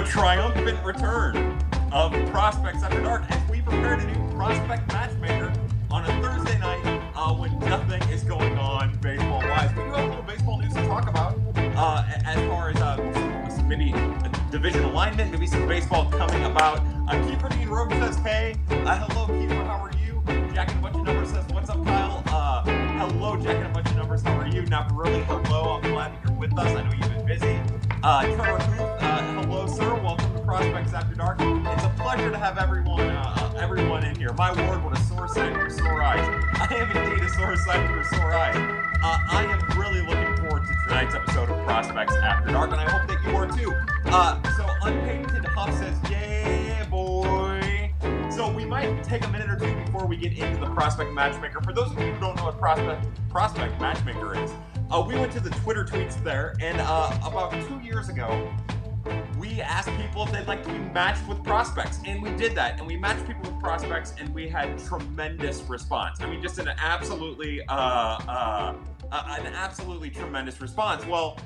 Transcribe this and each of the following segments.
a triumphant return of Prospects After Dark as we prepare to do Prospect Matchmaker on a Thursday night uh, when nothing is going on baseball wise. We do have a little baseball news to talk about uh, as far as uh, maybe division alignment, maybe some baseball coming about. Uh, Kiefer Dean Rogue says, Hey, uh, hello, Kiefer, how are you? Jack and a bunch of numbers says, What's up, Kyle? Uh, hello, Jack and a bunch of numbers, how are you? Not really hello, I'm glad that you're with us. I know you've been busy. Uh, Trevor After Dark. It's a pleasure to have everyone, uh, everyone in here. My word, what a sore sight for sore eyes. I am indeed a sore sight for sore eyes. Uh, I am really looking forward to tonight's episode of Prospects After Dark, and I hope that you are too. Uh, so, Unpatented Huff says, "Yeah, boy." So we might take a minute or two before we get into the Prospect Matchmaker. For those of you who don't know what Prospect Prospect Matchmaker is. Uh, we went to the Twitter tweets there, and uh, about two years ago, we asked people if they'd like to be matched with prospects, and we did that. And we matched people with prospects, and we had tremendous response. I mean, just an absolutely, uh, uh, uh, an absolutely tremendous response. Well,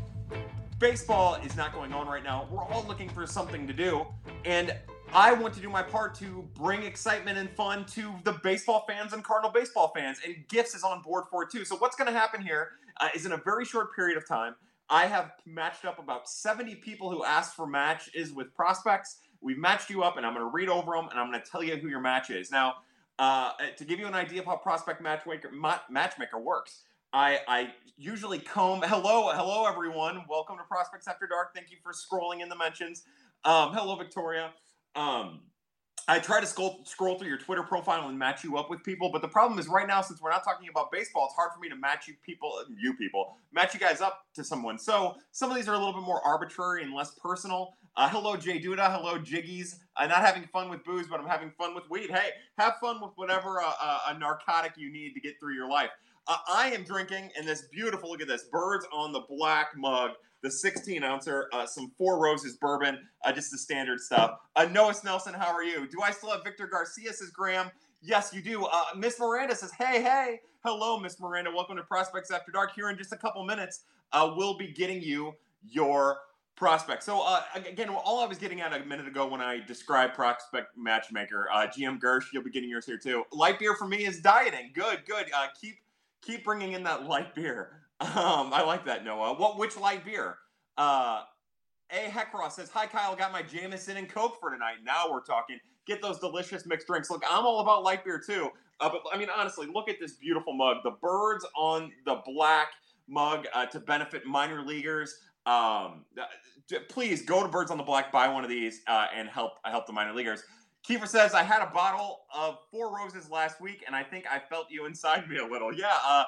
baseball is not going on right now. We're all looking for something to do, and I want to do my part to bring excitement and fun to the baseball fans and Cardinal baseball fans, and Gifts is on board for it too. So what's going to happen here uh, is in a very short period of time, I have matched up about 70 people who asked for matches with prospects. We've matched you up, and I'm going to read over them, and I'm going to tell you who your match is. Now, uh, to give you an idea of how Prospect Matchmaker, Matchmaker works, I, I, usually comb. Hello, hello, everyone. Welcome to Prospects After Dark. Thank you for scrolling in the mentions. Um, hello, Victoria. Um, I try to scroll, scroll through your Twitter profile and match you up with people, but the problem is right now, since we're not talking about baseball, it's hard for me to match you people, you people, match you guys up to someone. So some of these are a little bit more arbitrary and less personal. Uh, hello, Jay Duda. Hello, Jiggies. I'm not having fun with booze, but I'm having fun with weed. Hey, have fun with whatever uh, uh, a narcotic you need to get through your life. Uh, I am drinking in this beautiful, look at this, birds on the black mug the 16 ouncer, uh, some Four Roses bourbon, uh, just the standard stuff. Uh, Noah Nelson, how are you? Do I still have Victor Garcia? Says Graham. Yes, you do. Uh, Miss Miranda says, hey, hey. Hello, Miss Miranda. Welcome to Prospects After Dark. Here in just a couple minutes, uh, we'll be getting you your prospect. So uh, again, all I was getting at a minute ago when I described prospect matchmaker, uh, GM Gersh, you'll be getting yours here too. Light beer for me is dieting. Good, good. Uh, keep keep bringing in that light beer. Um, I like that, Noah. What? Which light beer? Uh, a Heckross says, "Hi Kyle, got my Jameson and Coke for tonight. Now we're talking. Get those delicious mixed drinks. Look, I'm all about light beer too. Uh, but I mean, honestly, look at this beautiful mug. The birds on the black mug uh, to benefit minor leaguers. Um, please go to Birds on the Black, buy one of these, uh, and help help the minor leaguers." Kiefer says, I had a bottle of Four Roses last week, and I think I felt you inside me a little. Yeah, uh,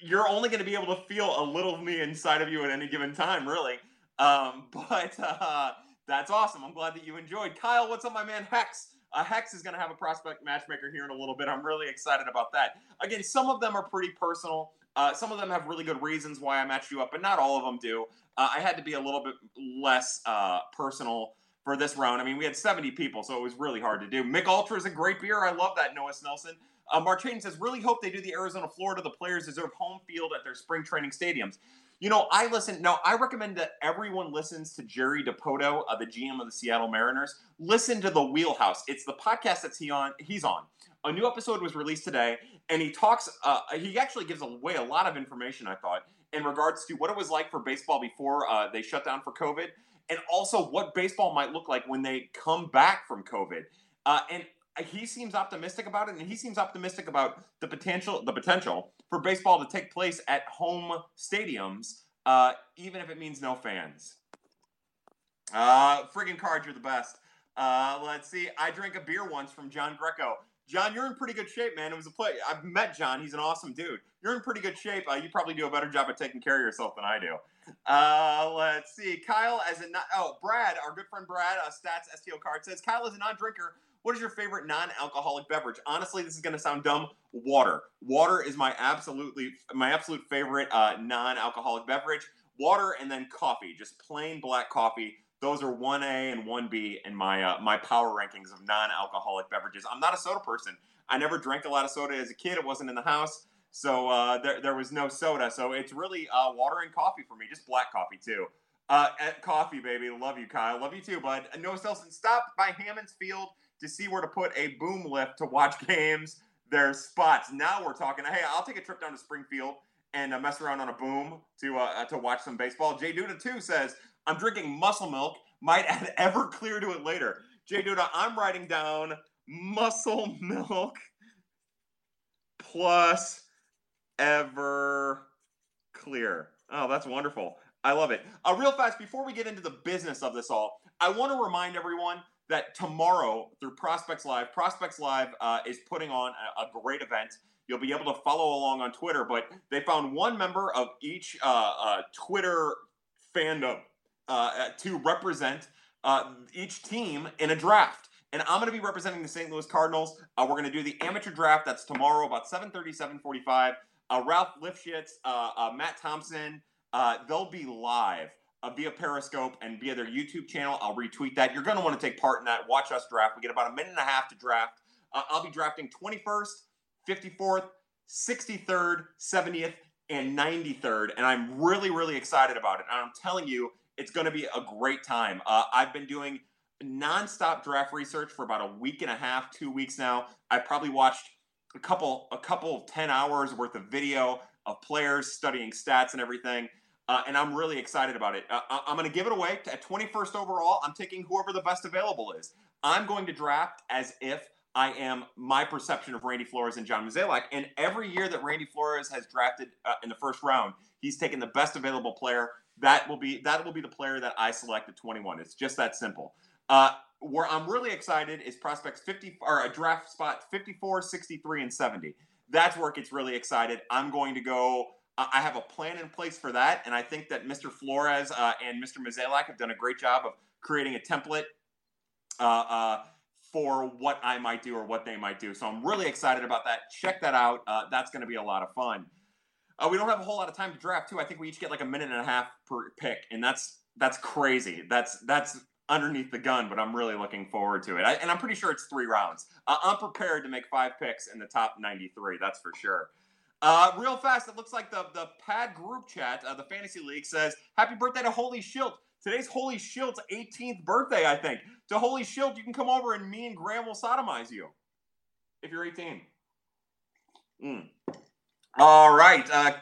you're only going to be able to feel a little of me inside of you at any given time, really. Um, but uh, that's awesome. I'm glad that you enjoyed. Kyle, what's up, my man Hex? Uh, Hex is going to have a prospect matchmaker here in a little bit. I'm really excited about that. Again, some of them are pretty personal. Uh, some of them have really good reasons why I matched you up, but not all of them do. Uh, I had to be a little bit less uh, personal for this round. I mean, we had 70 people, so it was really hard to do. Mich Ultra is a great beer. I love that, Noah Snelson. Uh, Marchain says, really hope they do the Arizona, Florida. The players deserve home field at their spring training stadiums. You know, I listen. No, I recommend that everyone listens to Jerry Dipoto, uh, the GM of the Seattle Mariners. Listen to the Wheelhouse. It's the podcast that's he on. He's on. A new episode was released today, and he talks. Uh, he actually gives away a lot of information. I thought in regards to what it was like for baseball before uh, they shut down for COVID, and also what baseball might look like when they come back from COVID. Uh, and he seems optimistic about it, and he seems optimistic about the potential the potential for baseball to take place at home stadiums, uh, even if it means no fans. Uh, friggin' cards, you're the best. Uh, let's see. I drank a beer once from John Greco. John, you're in pretty good shape, man. It was a play. I've met John. He's an awesome dude. You're in pretty good shape. Uh, you probably do a better job of taking care of yourself than I do. Uh, let's see. Kyle, as a non- oh Brad, our good friend Brad, uh, stats STO card says Kyle is a non-drinker what is your favorite non-alcoholic beverage? Honestly, this is going to sound dumb. Water. Water is my absolutely my absolute favorite uh, non-alcoholic beverage. Water and then coffee, just plain black coffee. Those are one A and one B in my uh, my power rankings of non-alcoholic beverages. I'm not a soda person. I never drank a lot of soda as a kid. It wasn't in the house, so uh, there there was no soda. So it's really uh, water and coffee for me, just black coffee too. Uh, at coffee, baby. Love you, Kyle. Love you too, bud. Noah Stelson stopped by Hammons Field to see where to put a boom lift to watch games. There's spots. Now we're talking. Hey, I'll take a trip down to Springfield and uh, mess around on a boom to uh, to watch some baseball. Jay Duda too says I'm drinking muscle milk. Might add Everclear to it later. Jay Duda, I'm writing down muscle milk plus Everclear. Oh, that's wonderful. I love it. Uh, real fast, before we get into the business of this all, I want to remind everyone that tomorrow through Prospects Live, Prospects Live uh, is putting on a, a, great event. You'll be able to follow along on Twitter, but they found one member of each uh, uh Twitter fandom uh, to represent uh, each team in a draft. And I'm going to be representing the St. Louis Cardinals. we're going to do the amateur draft. That's tomorrow, about 7:30, 7:45. Ralph Lifshitz, Matt Thompson, uh, they'll be live uh, via Periscope and via their YouTube channel. I'll retweet that. You're going to want to take part in that. Watch us draft. We get about a minute and a half to draft. Uh, I'll be drafting 21st, 54th, 63rd, 70th, and 93rd. And I'm really, really excited about it. And I'm telling you, it's going to be a great time. Uh, I've been doing nonstop draft research for about a week and a half, two weeks now. I've probably watched a couple, a couple 10 hours worth of video of players studying stats and everything. Uh, and I'm really excited about it. Uh, I'm going to give it away at 21st overall. I'm taking whoever the best available is. I'm going to draft as if I am my perception of Randy Flores and John Mozeliak. And every year that Randy Flores has drafted uh, in the first round, he's taken the best available player. That will be that will be the player that I select at 21. It's just that simple. Where I'm really excited is prospects 50 or a draft spot 54, 63, and 70. That's where it gets really excited. I'm going to go I have a plan in place for that, and I think that Mr. Flores uh, and Mr. Mozeliak have done a great job of creating a template uh, uh, for what I might do or what they might do. So I'm really excited about that. Check that out. Uh, that's going to be a lot of fun. Uh, we don't have a whole lot of time to draft too. I think we each get like a minute and a half per pick, and that's that's crazy. That's that's underneath the gun, but I'm really looking forward to it. I, and I'm pretty sure it's three rounds. Uh, I'm prepared to make five picks in the top 93. That's for sure. Uh, real fast, it looks like the, the pad group chat, uh, the fantasy league says, Happy birthday to Holy Shield. Today's Holy Shield's 18th birthday, I think. To Holy Shield, you can come over and me and Graham will sodomize you if you're 18. Mm. All right. Uh,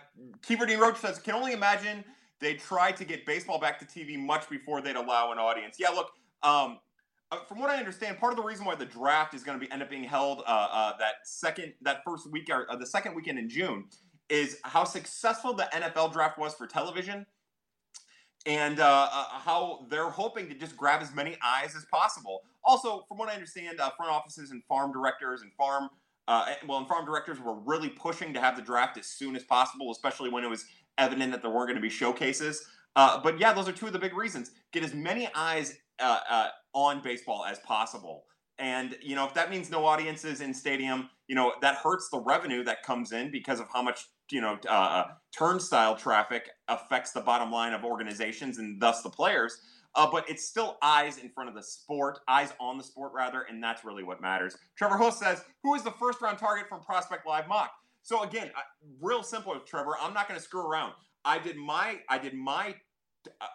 Kiefer D. Roach says, Can only imagine they tried to get baseball back to TV much before they'd allow an audience. Yeah, look, um, uh, from what I understand, part of the reason why the draft is going to be end up being held uh, uh, that second, that first week or uh, the second weekend in June is how successful the NFL draft was for television, and uh, uh, how they're hoping to just grab as many eyes as possible. Also, from what I understand, front offices and farm directors and farm well, and farm directors were really pushing to have the draft as soon as possible, especially when it was evident that there weren't going to be showcases. but yeah, those are two of the big reasons. Get as many eyes uh, uh, on baseball as possible. And you know, if that means no audiences in stadium, you know that hurts the revenue that comes in because of how much you know uh, uh, turnstile traffic affects the bottom line of organizations and thus the players. Uh, but it's still eyes in front of the sport, eyes on the sport rather, and that's really what matters. Trevor Huss says, "Who is the first round target from Prospect Live Mock?" So again, real simple, Trevor. I'm not going to screw around. I did my I did my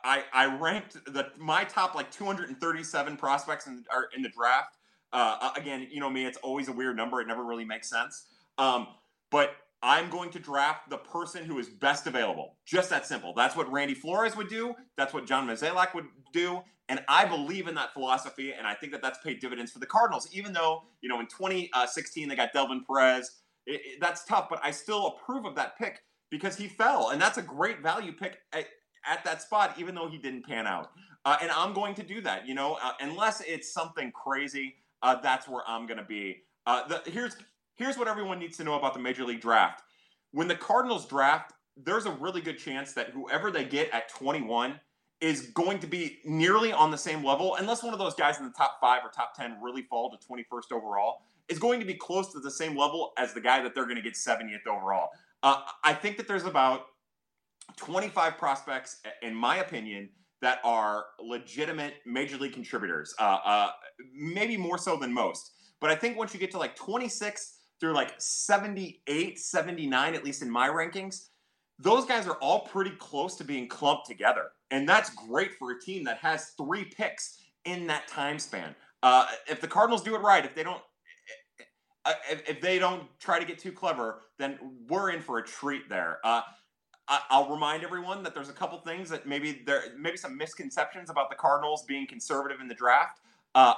I, I ranked the my top like 237 prospects in, are in the draft. Uh, uh, again, you know me, it's always a weird number. It never really makes sense. Um, but I'm going to draft the person who is best available. Just that simple. That's what Randy Flores would do. That's what John Mozeliak would do. And I believe in that philosophy, and I think that that's paid dividends for the Cardinals. Even though you know in 2016 they got Delvin Perez, it, it, that's tough. But I still approve of that pick because he fell, and that's a great value pick at that spot, even though he didn't pan out. Uh, and I'm going to do that, you know, uh, unless it's something crazy. Uh, that's where I'm going to be. Uh, the, here's here's what everyone needs to know about the Major League Draft. When the Cardinals draft, there's a really good chance that whoever they get at 21 is going to be nearly on the same level, unless one of those guys in the top five or top 10 really fall to 21st overall, is going to be close to the same level as the guy that they're going to get 70th overall. Uh, I think that there's about 25 prospects, in my opinion, that are legitimate major league contributors. Uh, uh, maybe more so than most. But I think once you get to like 26 through like 78, 79, at least in my rankings, those guys are all pretty close to being clumped together. And that's great for a team that has three picks in that time span. Uh, if the Cardinals do it right, if they don't, if, if, they don't try to get too clever, then we're in for a treat there. Uh, I, will remind everyone that there's a couple things that maybe there, maybe some misconceptions about the Cardinals being conservative in the draft. Uh,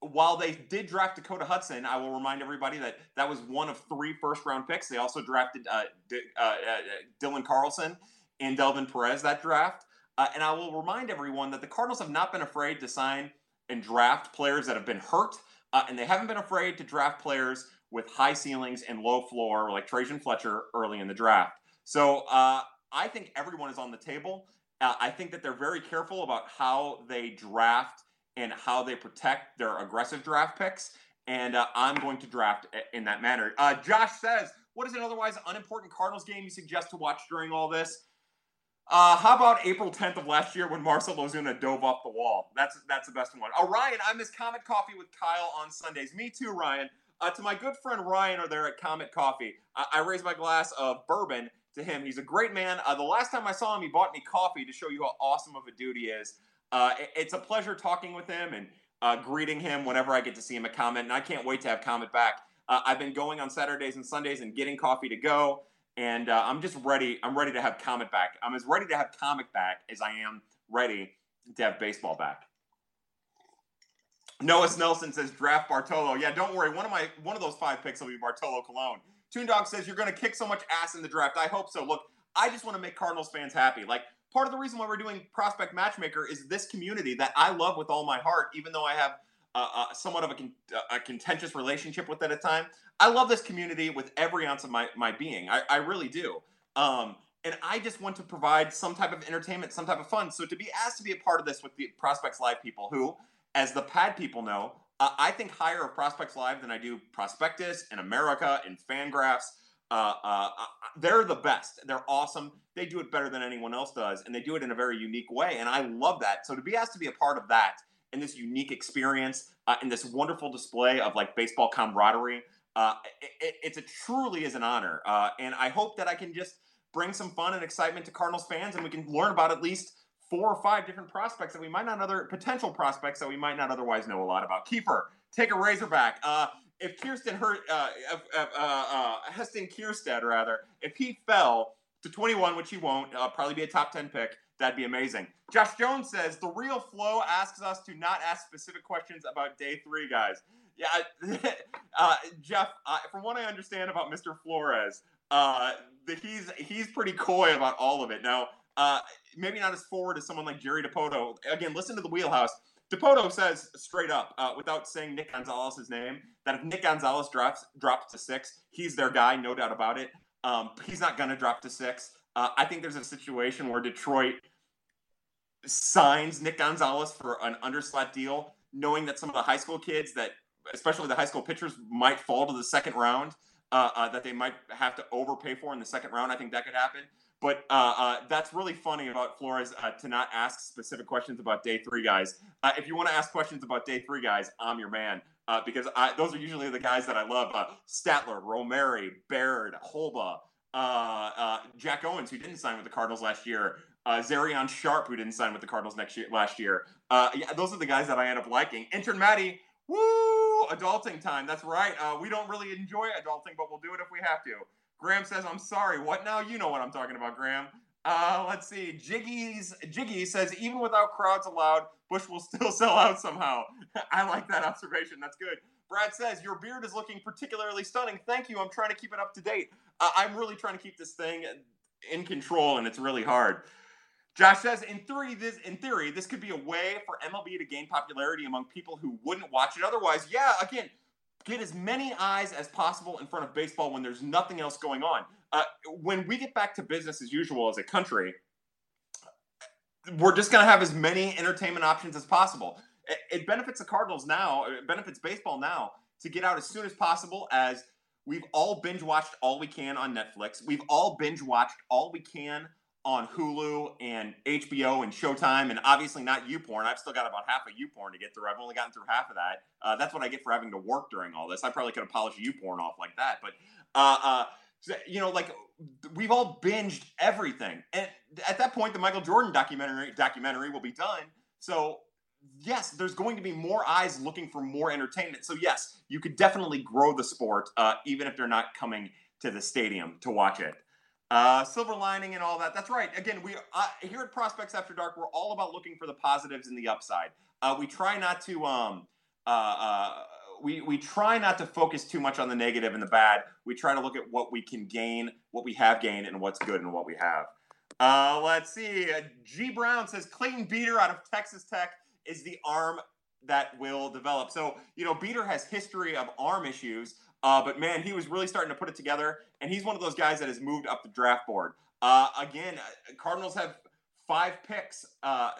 while they did draft Dakota Hudson, I will remind everybody that that was one of three first round picks. They also drafted uh, D- uh, uh, Dylan Carlson and Delvin Perez that draft. Uh, and I will remind everyone that the Cardinals have not been afraid to sign and draft players that have been hurt, uh, and they haven't been afraid to draft players with high ceilings and low floor, like Trejyn Fletcher early in the draft. So uh, I think everyone is on the table. I think that they're very careful about how they draft and how they protect their aggressive draft picks. And uh, I'm going to draft in that manner. Uh, Josh says, What is an otherwise unimportant Cardinals game you suggest to watch during all this? Uh, how about April 10th of last year when Marcell Ozuna dove off the wall? That's that's the best one. Oh, Ryan, I miss Comet Coffee with Kyle on Sundays. Me too, Ryan. Uh, to my good friend Ryan, are there at Comet Coffee. I, I raise my glass of bourbon to him. He's a great man. Uh, the last time I saw him, he bought me coffee to show you how awesome of a dude he is. Uh, it, it's a pleasure talking with him and uh, greeting him whenever I get to see him at Comet, and I can't wait to have Comet back. Uh, I've been going on Saturdays and Sundays and getting coffee to go, and uh, I'm just ready. I'm ready to have Comet back. I'm as ready to have Comet back as I am ready to have baseball back. Noah Nelson says draft Bartolo. Yeah, don't worry. One of my one of those five picks will be Bartolo Colon. Toon Dog says you're going to kick so much ass in the draft. I hope so. Look, I just want to make Cardinals fans happy. Like part of the reason why we're doing Prospect Matchmaker is this community that I love with all my heart, even though I have uh, somewhat of a, con- a, contentious relationship with at a time. I love this community with every ounce of my, my being. I, I really do. Um, and I just want to provide some type of entertainment, some type of fun. So to be asked to be a part of this with the Prospects Live people, who, as the pad people know, uh, I think higher of Prospects Live than I do Prospectus and America and Fangraphs. Uh, uh, uh, they're the best. They're awesome. They do it better than anyone else does, and they do it in a very unique way. And I love that. So to be asked to be a part of that in this unique experience, uh, in this wonderful display of like baseball camaraderie, uh, it, it's a truly is an honor. Uh, and I hope that I can just bring some fun and excitement to Cardinals fans, and we can learn about at least four or five different prospects that we might not other potential prospects that we might not otherwise know a lot about. Kiefer, take a Razorback. Uh, if Kirsten hurt, uh, uh, uh, Heston Kjerstad rather, if he fell to 21, which he won't, uh, probably be a top 10 pick. That'd be amazing. Josh Jones says the real flow asks us to not ask specific questions about day three, guys. Yeah, uh, Jeff. Uh, from what I understand about Mr. Flores, uh, he's he's pretty coy about all of it. Now, uh, maybe not as forward as someone like Jerry Dipoto. Again, listen to the wheelhouse. Dipoto says straight up, uh, without saying Nick Gonzalez's name, that if Nick Gonzalez drops drops to six, he's their guy, no doubt about it. Um, he's not to drop to six. Uh, I think there's a situation where Detroit signs Nick Gonzalez for an underslot deal, knowing that some of the high school kids that, especially the high school pitchers, might fall to the second round. Uh, uh, that they might have to overpay for in the second round. I think that could happen. But uh, uh, that's really funny about Flores uh, to not ask specific questions about day three guys. Uh, if you want to ask questions about day three guys, I'm your man because I, those are usually the guys that I love. Statler, Romeri, Baird, Holba, Jack Owens, who didn't sign with the Cardinals last year, uh, Zarion Sharp, who didn't sign with the Cardinals next year, last year. yeah, those are the guys that I end up liking. Intern Maddie, woo, adulting time. That's right. we don't really enjoy adulting, but we'll do it if we have to. Graham says, I'm sorry. What now? You know what I'm talking about, Graham. Uh, let's see. Jiggy's Jiggy says, even without crowds allowed, Busch will still sell out somehow. I like that observation. That's good. Brad says, Your beard is looking particularly stunning. Thank you. I'm trying to keep it up to date. Uh, I'm really trying to keep this thing in control, and it's really hard. Josh says, in theory, this in theory, this could be a way for MLB to gain popularity among people who wouldn't watch it otherwise. Yeah, again, get as many eyes as possible in front of baseball when there's nothing else going on. Uh, when we get back to business as usual as a country, we're just going to have as many entertainment options as possible. It, it benefits the Cardinals now, it benefits baseball now to get out as soon as possible as we've all binge watched all we can on Netflix. We've all binge watched all we can on Hulu and HBO and Showtime, and obviously not YouPorn. I've still got about half of YouPorn to get through. I've only gotten through half of that. Uh, that's what I get for having to work during all this. I probably could have polished YouPorn off like that. But uh, uh, you know, like we've all binged everything, and at that point, the Michael Jordan documentary documentary will be done. So yes, there's going to be more eyes looking for more entertainment. So yes, you could definitely grow the sport, uh, even if they're not coming to the stadium to watch it. Uh, silver lining and all that. That's right. Again, we uh, here at Prospects After Dark, we're all about looking for the positives and the upside. Uh, we try not to um, uh, uh, we we try not to focus too much on the negative and the bad. We try to look at what we can gain, what we have gained, and what's good and what we have. Uh, let's see. G Brown says Clayton Beeter out of Texas Tech is the arm that will develop. So you know, Beeter has history of arm issues. Uh, but man, he was really starting to put it together, and he's one of those guys that has moved up the draft board. Uh, again, uh, Cardinals have five picks, uh,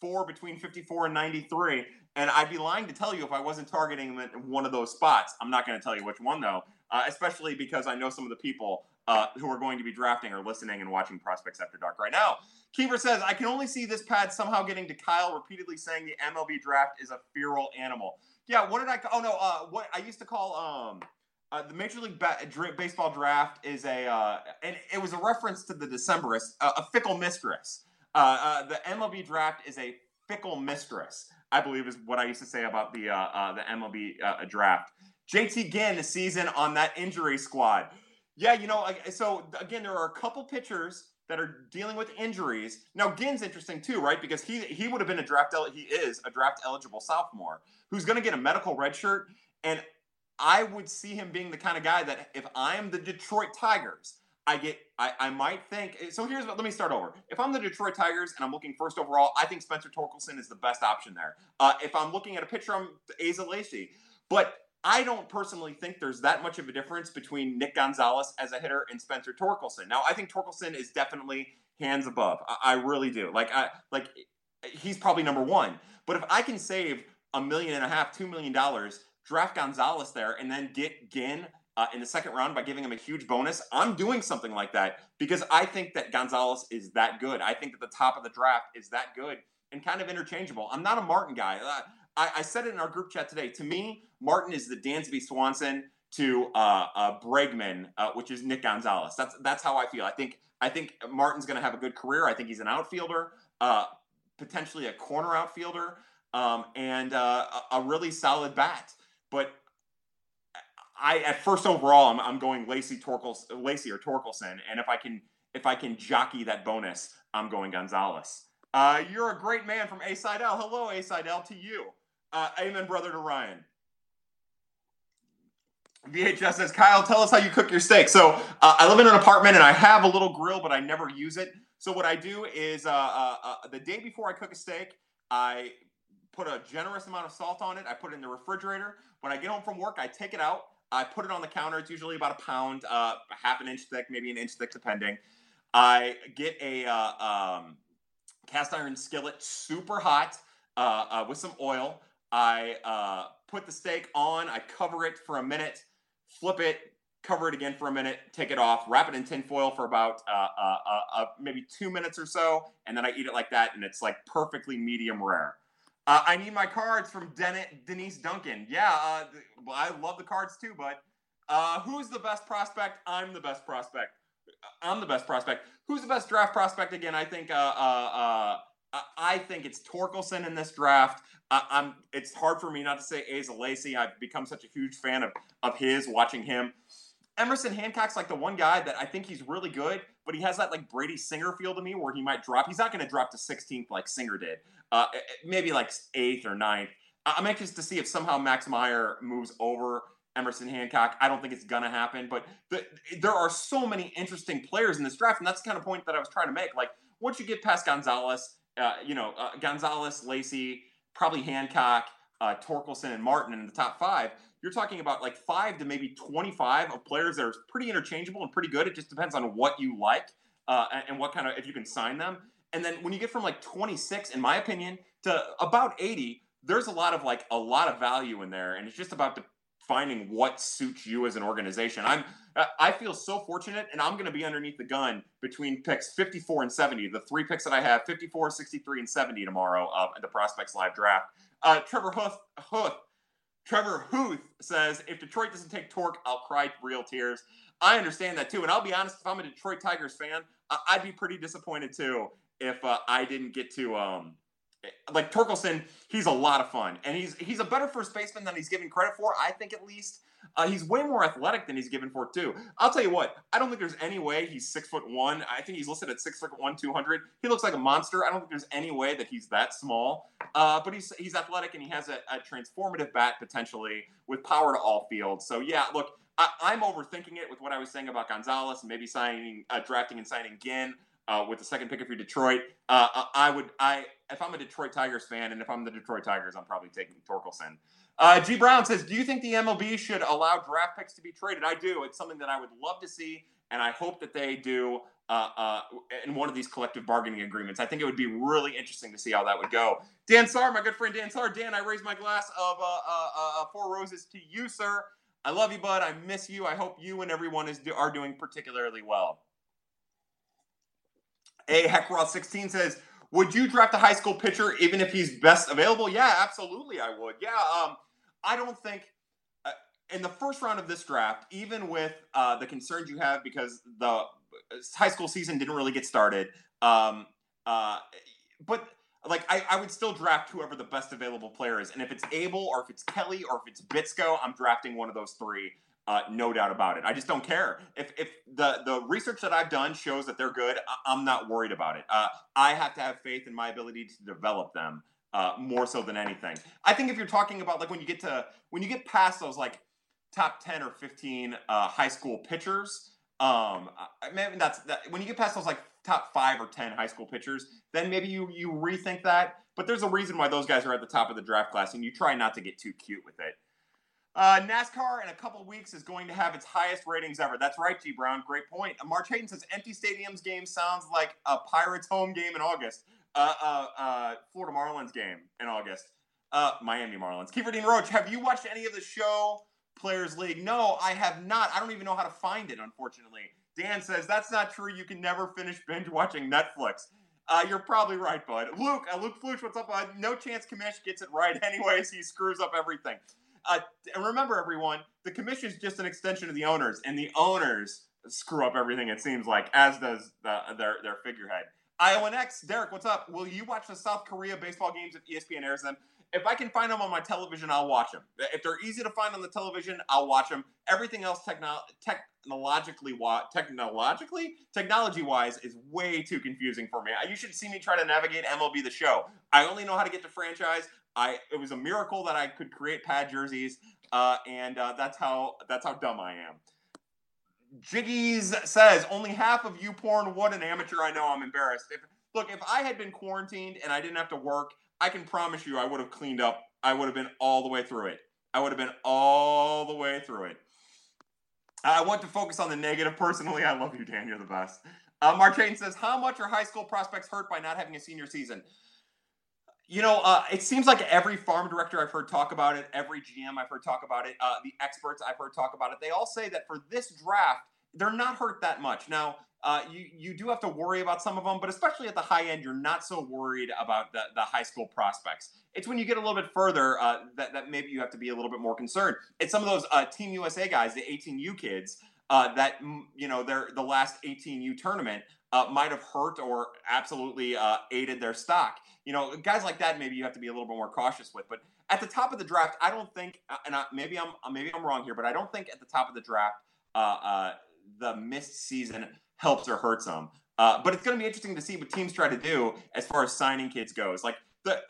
four between 54 and 93, and I'd be lying to tell you if I wasn't targeting him one of those spots. I'm not going to tell you which one though, uh, especially because I know some of the people uh, who are going to be drafting or listening and watching Prospects After Dark right now. Keeper says, I can only see this pad somehow getting to Kyle repeatedly saying the MLB draft is a feral animal. Yeah, what did I? Oh no, what I used to call um uh, the Major League ba- Baseball draft is a, uh, and it was a reference to the Decemberist, uh, a fickle mistress. Uh, uh, the MLB draft is a fickle mistress, I believe, is what I used to say about the uh, the MLB draft. JT Ginn, season on that injury squad. Yeah, you know, so again, there are a couple pitchers that are dealing with injuries. Now, Ginn's interesting too, right? Because he he would have been a draft el- he is a draft eligible sophomore who's going to get a medical red shirt. And I would see him being the kind of guy that if I'm the Detroit Tigers, I get I, I might think so here's what let me start over. If I'm the Detroit Tigers and I'm looking first overall, I think Spencer Torkelson is the best option there. Uh, if I'm looking at a pitcher, I'm Asa Lacy. But I don't personally think there's that much of a difference between Nick Gonzalez as a hitter and Spencer Torkelson. Now I think Torkelson is definitely hands above. I, I really do. Like I like he's probably number one. But if I can save a million and a half, two million dollars draft Gonzalez there and then get Ginn uh, in the second round by giving him a huge bonus, I'm doing something like that because I think that Gonzalez is that good. I think that the top of the draft is that good and kind of interchangeable. I'm not a Martin guy. Uh, I, I, said it in our group chat today. To me, Martin is the Dansby Swanson to uh, uh, Bregman, uh, which is Nick Gonzalez. That's that's how I feel. I think I think Martin's going to have a good career. I think he's an outfielder, uh, potentially a corner outfielder, um, and a really solid bat. But I at first overall I'm, I'm going Lacy Torkels Lacy or Torkelson, and if I can if I can jockey that bonus, I'm going Gonzalez. Uh, you're a great man from A L. Hello, A L to you. Uh, amen, brother to Ryan. VHS says, Kyle, tell us how you cook your steak. So uh, I live in an apartment and I have a little grill, but I never use it. So what I do is uh, uh, uh the day before I cook a steak, I put a generous amount of salt on it. I put it in the refrigerator. When I get home from work, I take it out. I put it on the counter. It's usually about a pound, uh, half an inch thick, maybe an inch thick, depending. I get a uh, um, cast iron skillet, super hot, uh, uh with some oil. I uh, put the steak on. I cover it for a minute, flip it, cover it again for a minute, take it off, wrap it in tin foil for about uh, maybe two minutes or so, and then I eat it like that, and it's like perfectly medium rare. Uh, I need my cards from Den- Denise Duncan. Yeah, uh, I love the cards too, but uh, who's the best prospect? I'm the best prospect. I'm the best prospect. Who's the best draft prospect? Again, I think. Uh, uh, uh, I think it's Torkelson in this draft. I'm. It's hard for me not to say Asa Lacy. I've become such a huge fan of of his. Watching him, Emerson Hancock's like the one guy that I think he's really good, but he has that like Brady Singer feel to me where he might drop. He's not going to drop to 16th like Singer did, uh, maybe like eighth or ninth. I'm anxious to see if somehow Max Meyer moves over Emerson Hancock. I don't think it's gonna happen, but the, there are so many interesting players in this draft, and that's the kind of point that I was trying to make. Like once you get past Gonzalez, uh, you know uh, Gonzalez, Lacy, probably Hancock, uh, Torkelson, and Martin in the top five. You're talking about like five to maybe 25 of players that are pretty interchangeable and pretty good. It just depends on what you like uh, and what kind of if you can sign them. And then when you get from like 26, in my opinion, to about 80, there's a lot of like a lot of value in there, and it's just about finding what suits you as an organization. I'm I feel so fortunate, and I'm going to be underneath the gun between picks 54 and 70. The three picks that I have 54, 63, and 70 tomorrow uh, at the Prospects Live Draft. Uh, Trevor Huth, Huth, Trevor Huth says, if Detroit doesn't take Torque, I'll cry real tears. I understand that too. And I'll be honest, if I'm a Detroit Tigers fan, I'd be pretty disappointed too if uh, I didn't get to um, like Torkelson. He's a lot of fun, and he's he's a better first baseman than he's given credit for. I think at least. Uh, he's way more athletic than he's given for too. I'll tell you what. I don't think there's any way he's six foot one. I think he's listed at six foot one, two hundred. He looks like a monster. I don't think there's any way that he's that small. Uh, but he's he's athletic and he has a, a, transformative bat potentially with power to all fields. So yeah, look, I, am overthinking it with what I was saying about Gonzalez and maybe signing, uh, drafting and signing Ginn. Uh, with the second pick if you're Detroit, uh, I would I if I'm a Detroit Tigers fan and if I'm the Detroit Tigers, I'm probably taking Torkelson. Uh, G Brown says, "Do you think the MLB should allow draft picks to be traded?" I do. It's something that I would love to see, and I hope that they do uh, uh, in one of these collective bargaining agreements. I think it would be really interesting to see how that would go. Dan Sar, my good friend Dan Sar. Dan, I raise my glass of uh, uh, uh, four roses to you, sir. I love you, bud. I miss you. I hope you and everyone is do- are doing particularly well. A Heckroth16 says, "Would you draft a high school pitcher even if he's best available?" Yeah, absolutely, I would. Yeah. Um, I don't think uh, in the first round of this draft, even with uh, the concerns you have because the uh, high school season didn't really get started, um, uh, but like I, I, would still draft whoever the best available player is, and if it's Abel or if it's Kelly or if it's Bitsko, I'm drafting one of those three. Uh, no doubt about it. I just don't care if if the the research that I've done shows that they're good. I, am not worried about it. Uh, I have to have faith in my ability to develop them uh, more so than anything. I think if you're talking about like when you get to when you get past those like top ten or fifteen uh, high school pitchers, um, maybe that's that. When you get past those like top five or ten high school pitchers, then maybe you you rethink that. But there's a reason why those guys are at the top of the draft class, and you try not to get too cute with it. Uh, NASCAR in a couple weeks is going to have its highest ratings ever. That's right, G Brown. Great point. March Hayden says empty stadiums game sounds like a Pirates home game in August uh, uh, uh, Florida Marlins game in August. Uh, Miami Marlins. Kiefer Dean Roach, have you watched any of the show Players League? No, I have not. I don't even know how to find it, unfortunately. Dan says that's not true. You can never finish binge watching Netflix. Uh, you're probably right, bud. Luke, uh, Luke Fluch, what's up? Uh, no chance Commish gets it right. Anyways, he screws up everything. Uh, and remember, everyone, the commission is just an extension of the owners, and the owners screw up everything. It seems like, as does the, their their figurehead. Iowa next. Derek, what's up? Will you watch the South Korea baseball games if ESPN airs them? If I can find them on my television, I'll watch them. If they're easy to find on the television, I'll watch them. Everything else, techno- technologically, wa- technologically, technology-wise, is way too confusing for me. You should see me try to navigate MLB The Show. I only know how to get to franchise. I it was a miracle that I could create pad jerseys, uh, and uh, that's how that's how dumb I am. Jiggies says only half of you porn. What an amateur! I know I'm embarrassed. If, look, if I had been quarantined and I didn't have to work, I can promise you I would have cleaned up. I would have been all the way through it. I would have been all the way through it. I want to focus on the negative. Personally, I love you, Dan. You're the best. Uh, Marchain says, "How much are high school prospects hurt by not having a senior season?" You know, uh, it seems like every farm director I've heard talk about it, every GM I've heard talk about it, uh, the experts I've heard talk about it, they all say that for this draft, they're not hurt that much. Now, uh, you you do have to worry about some of them, but especially at the high end, you're not so worried about the, the high school prospects. It's when you get a little bit further uh, that, that maybe you have to be a little bit more concerned. It's some of those uh, Team USA guys, the 18U kids, uh, that you know they're the last 18U tournament uh, might have hurt or absolutely uh, aided their stock. You know, guys like that, maybe you have to be a little bit more cautious with. But at the top of the draft, I don't think, uh, and I, maybe I'm maybe I'm wrong here, but I don't think at the top of the draft, uh, uh, the missed season helps or hurts them. Uh, but it's going to be interesting to see what teams try to do as far as signing kids goes. Like the,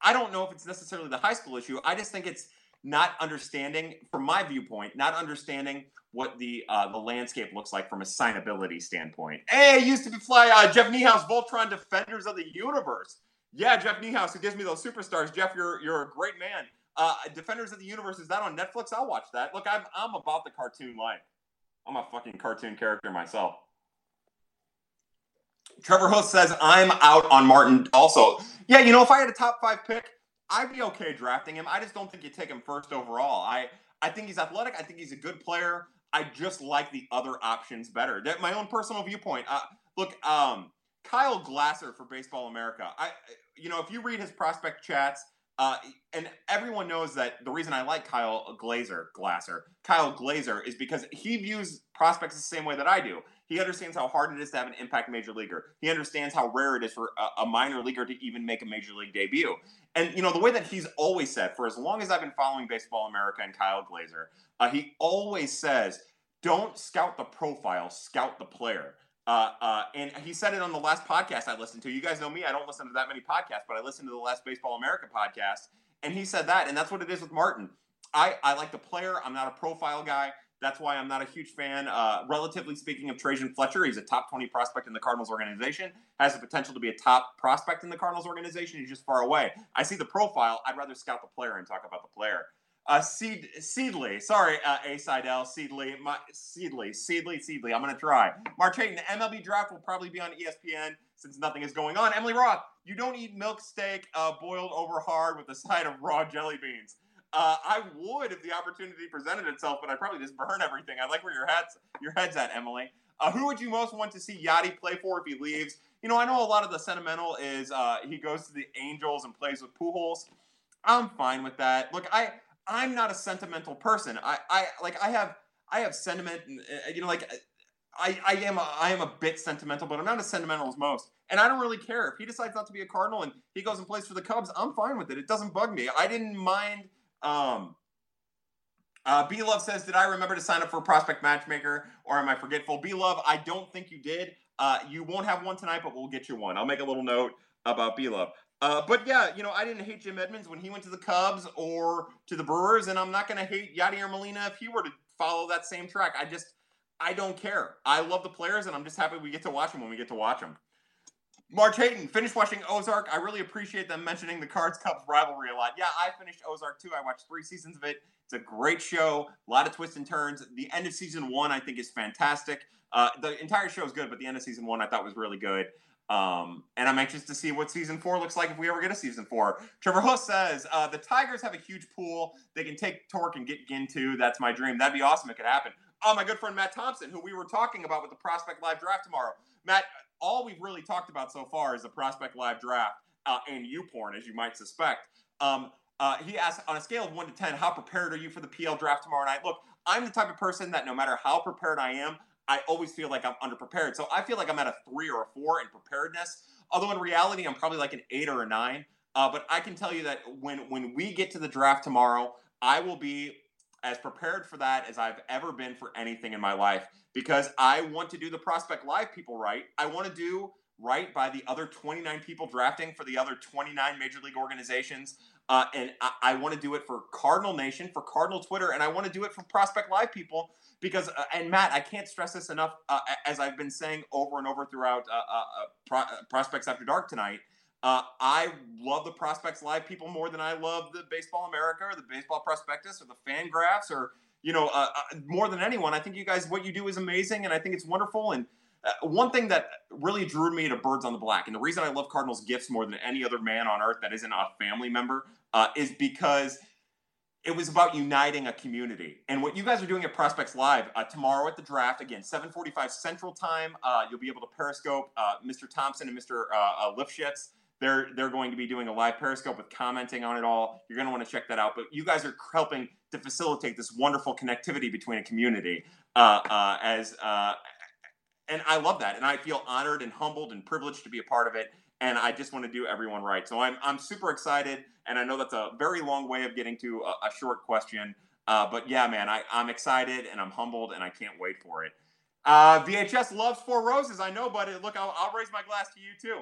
I don't know if it's necessarily the high school issue. I just think it's not understanding, from my viewpoint, not understanding what the uh, the landscape looks like from a signability standpoint. Hey, used to be fly uh, Jeff Niehaus, Voltron Defenders of the Universe. Yeah, Jeff Niehaus, who gives me those superstars. Jeff, you're you're a great man. Uh, Defenders of the Universe is that on Netflix? I'll watch that. Look, I'm I'm about the cartoon life. I'm a fucking cartoon character myself. Trevor Host says I'm out on Martin. Also, yeah, you know, if I had a top five pick, I'd be okay drafting him. I just don't think you take him first overall. I I think he's athletic. I think he's a good player. I just like the other options better. That my own personal viewpoint. Uh, look, um, Kyle Glaser for Baseball America. I, you know, if you read his prospect chats, Uh, and everyone knows that the reason I like Kyle Glaser, Glasser, Kyle Glaser is because he views prospects the same way that I do. He understands how hard it is to have an impact major leaguer. He understands how rare it is for a, a minor leaguer to even make a major league debut. And you know the way that he's always said for as long as I've been following Baseball America and Kyle Glaser, uh, he always says, "Don't scout the profile, scout the player." Uh, uh, and he said it on the last podcast I listened to. You guys know me; I don't listen to that many podcasts, but I listened to the last Baseball America podcast, and he said that, and that's what it is with Martin. I, I like the player. I'm not a profile guy. That's why I'm not a huge fan. Uh, relatively speaking, of Trejyn Fletcher, he's a top 20 prospect in the Cardinals organization. Has the potential to be a top prospect in the Cardinals organization. He's just far away. I see the profile. I'd rather scout the player and talk about the player. Uh, Seed, Seedley, sorry, uh, A Seidel, Seedley, my, Seedley, Seedley, Seedley. I'm gonna try. Mark Hayton, the MLB draft will probably be on ESPN since nothing is going on. Emily Roth, you don't eat milk steak uh, boiled over hard with a side of raw jelly beans. Uh, I would if the opportunity presented itself, but I'd probably just burn everything. I like where your head's your head's at, Emily. Uh, who would you most want to see Yadi play for if he leaves? You know, I know a lot of the sentimental is uh, he goes to the Angels and plays with Pujols. I'm fine with that. Look, I I'm not a sentimental person. I, I like I have I have sentiment, uh, you know, like I, I am a, I am a bit sentimental, but I'm not as sentimental as most. And I don't really care if he decides not to be a Cardinal and he goes and plays for the Cubs. I'm fine with it. It doesn't bug me. I didn't mind. Um, uh, B Love says, "Did I remember to sign up for Prospect Matchmaker, or am I forgetful?" B Love, I don't think you did. Uh, you won't have one tonight, but we'll get you one. I'll make a little note about B Love. Uh, but yeah, you know, I didn't hate Jim Edmonds when he went to the Cubs or to the Brewers, and I'm not going to hate Yadier Molina if he were to follow that same track. I just, I don't care. I love the players, and I'm just happy we get to watch them when we get to watch them. March Hayden, finished watching Ozark. I really appreciate them mentioning the Cards Cubs rivalry a lot. Yeah, I finished Ozark too. I watched three seasons of it. It's a great show, a lot of twists and turns. The end of season one, I think, is fantastic. Uh, the entire show is good, but the end of season one, I thought was really good. Um, and I'm anxious to see what season four looks like if we ever get a season four. Trevor Huss says uh, the Tigers have a huge pool. They can take Torque and get Ginn too. That's my dream. That'd be awesome. It could happen. Oh, my good friend Matt Thompson, who we were talking about with the Prospect Live draft tomorrow. Matt, all we've really talked about so far is the Prospect Live draft uh, and you porn, as you might suspect. Um, uh, he asked on a scale of one to ten, how prepared are you for the PL draft tomorrow night? Look, I'm the type of person that no matter how prepared I am, I always feel like I'm underprepared. So I feel like I'm at a three or a four in preparedness. Although in reality, I'm probably like an eight or a nine. Uh, but I can tell you that when when we get to the draft tomorrow, I will be as prepared for that as I've ever been for anything in my life because I want to do the prospect live people right. I want to do right by the other 29 people drafting for the other 29 major league organizations. Uh, and I, I want to do it for Cardinal Nation, for Cardinal Twitter, and I want to do it for Prospect Live people because, uh, and Matt, I can't stress this enough, uh, as I've been saying over and over throughout uh, uh, uh, Pro- Prospects After Dark tonight. I love the Prospects Live people more than I love the Baseball America or the Baseball Prospectus or the Fan Graphs or you know more than anyone. I think you guys, what you do is amazing, and I think it's wonderful. And one thing that really drew me to Birds on the Black, and the reason I love Cardinals gifts more than any other man on earth that isn't a family member, is because it was about uniting a community. And what you guys are doing at Prospects Live uh, tomorrow at the draft, again, 7:45 Central Time. Uh, you'll be able to Periscope uh, Mr. Thompson and Mr. Uh, uh, Lifshitz. They're they're going to be doing a live Periscope with commenting on it all. You're going to want to check that out. But you guys are helping to facilitate this wonderful connectivity between a community. Uh, as and I love that, and I feel honored and humbled and privileged to be a part of it and I just want to do everyone right. So I'm, I'm super excited, and I know that's a very long way of getting to a, a short question. Uh, but yeah, man, I, I'm excited and I'm humbled, and I can't wait for it. Uh, VHS loves Four Roses. I know, buddy. Look, I'll, I'll raise my glass to you too.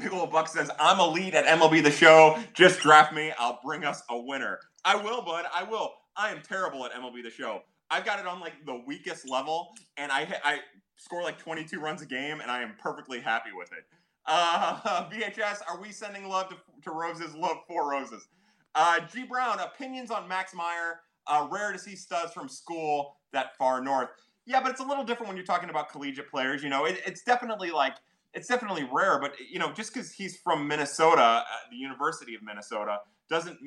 Big old Buck says, I'm a lead at MLB The Show. Just draft me. I'll bring us a winner. I will, bud. I will. I am terrible at MLB The Show. I've got it on like the weakest level, and I I score like 22 runs a game, and I am perfectly happy with it. Uh, VHS, are we sending love to, to Roses? Love for Roses. Uh, G Brown, opinions on Max Meyer. Uh, rare to see studs from school that far north. Yeah, but it's a little different when you're talking about collegiate players. You know, it, it's definitely like it's definitely rare, but you know, just because he's from Minnesota, uh, the University of Minnesota, doesn't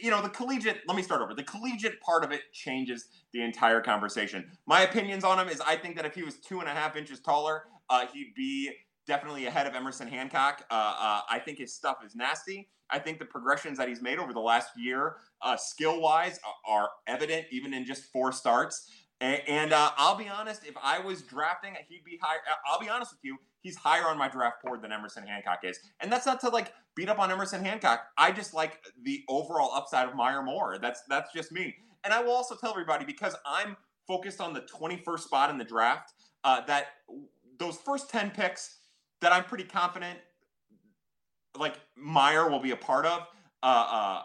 you know the collegiate let me start over the collegiate part of it changes the entire conversation my opinions on him is i think that if he was two and a half inches taller uh, he'd be definitely ahead of Emerson Hancock. Uh, uh, I think his stuff is nasty. I think the progressions that he's made over the last year, uh, skill wise, are evident even in just four starts. And, and uh, I'll be honest, if I was drafting, he'd be higher. Uh, I'll be honest with you, he's higher on my draft board than Emerson Hancock is. And that's not to like beat up on Emerson Hancock. I just like the overall upside of Meyer more. That's that's just me. And I will also tell everybody because I'm focused on the 21st spot in the draft uh, that those first 10 picks that I'm pretty confident like Meyer will be a part of. Uh, uh,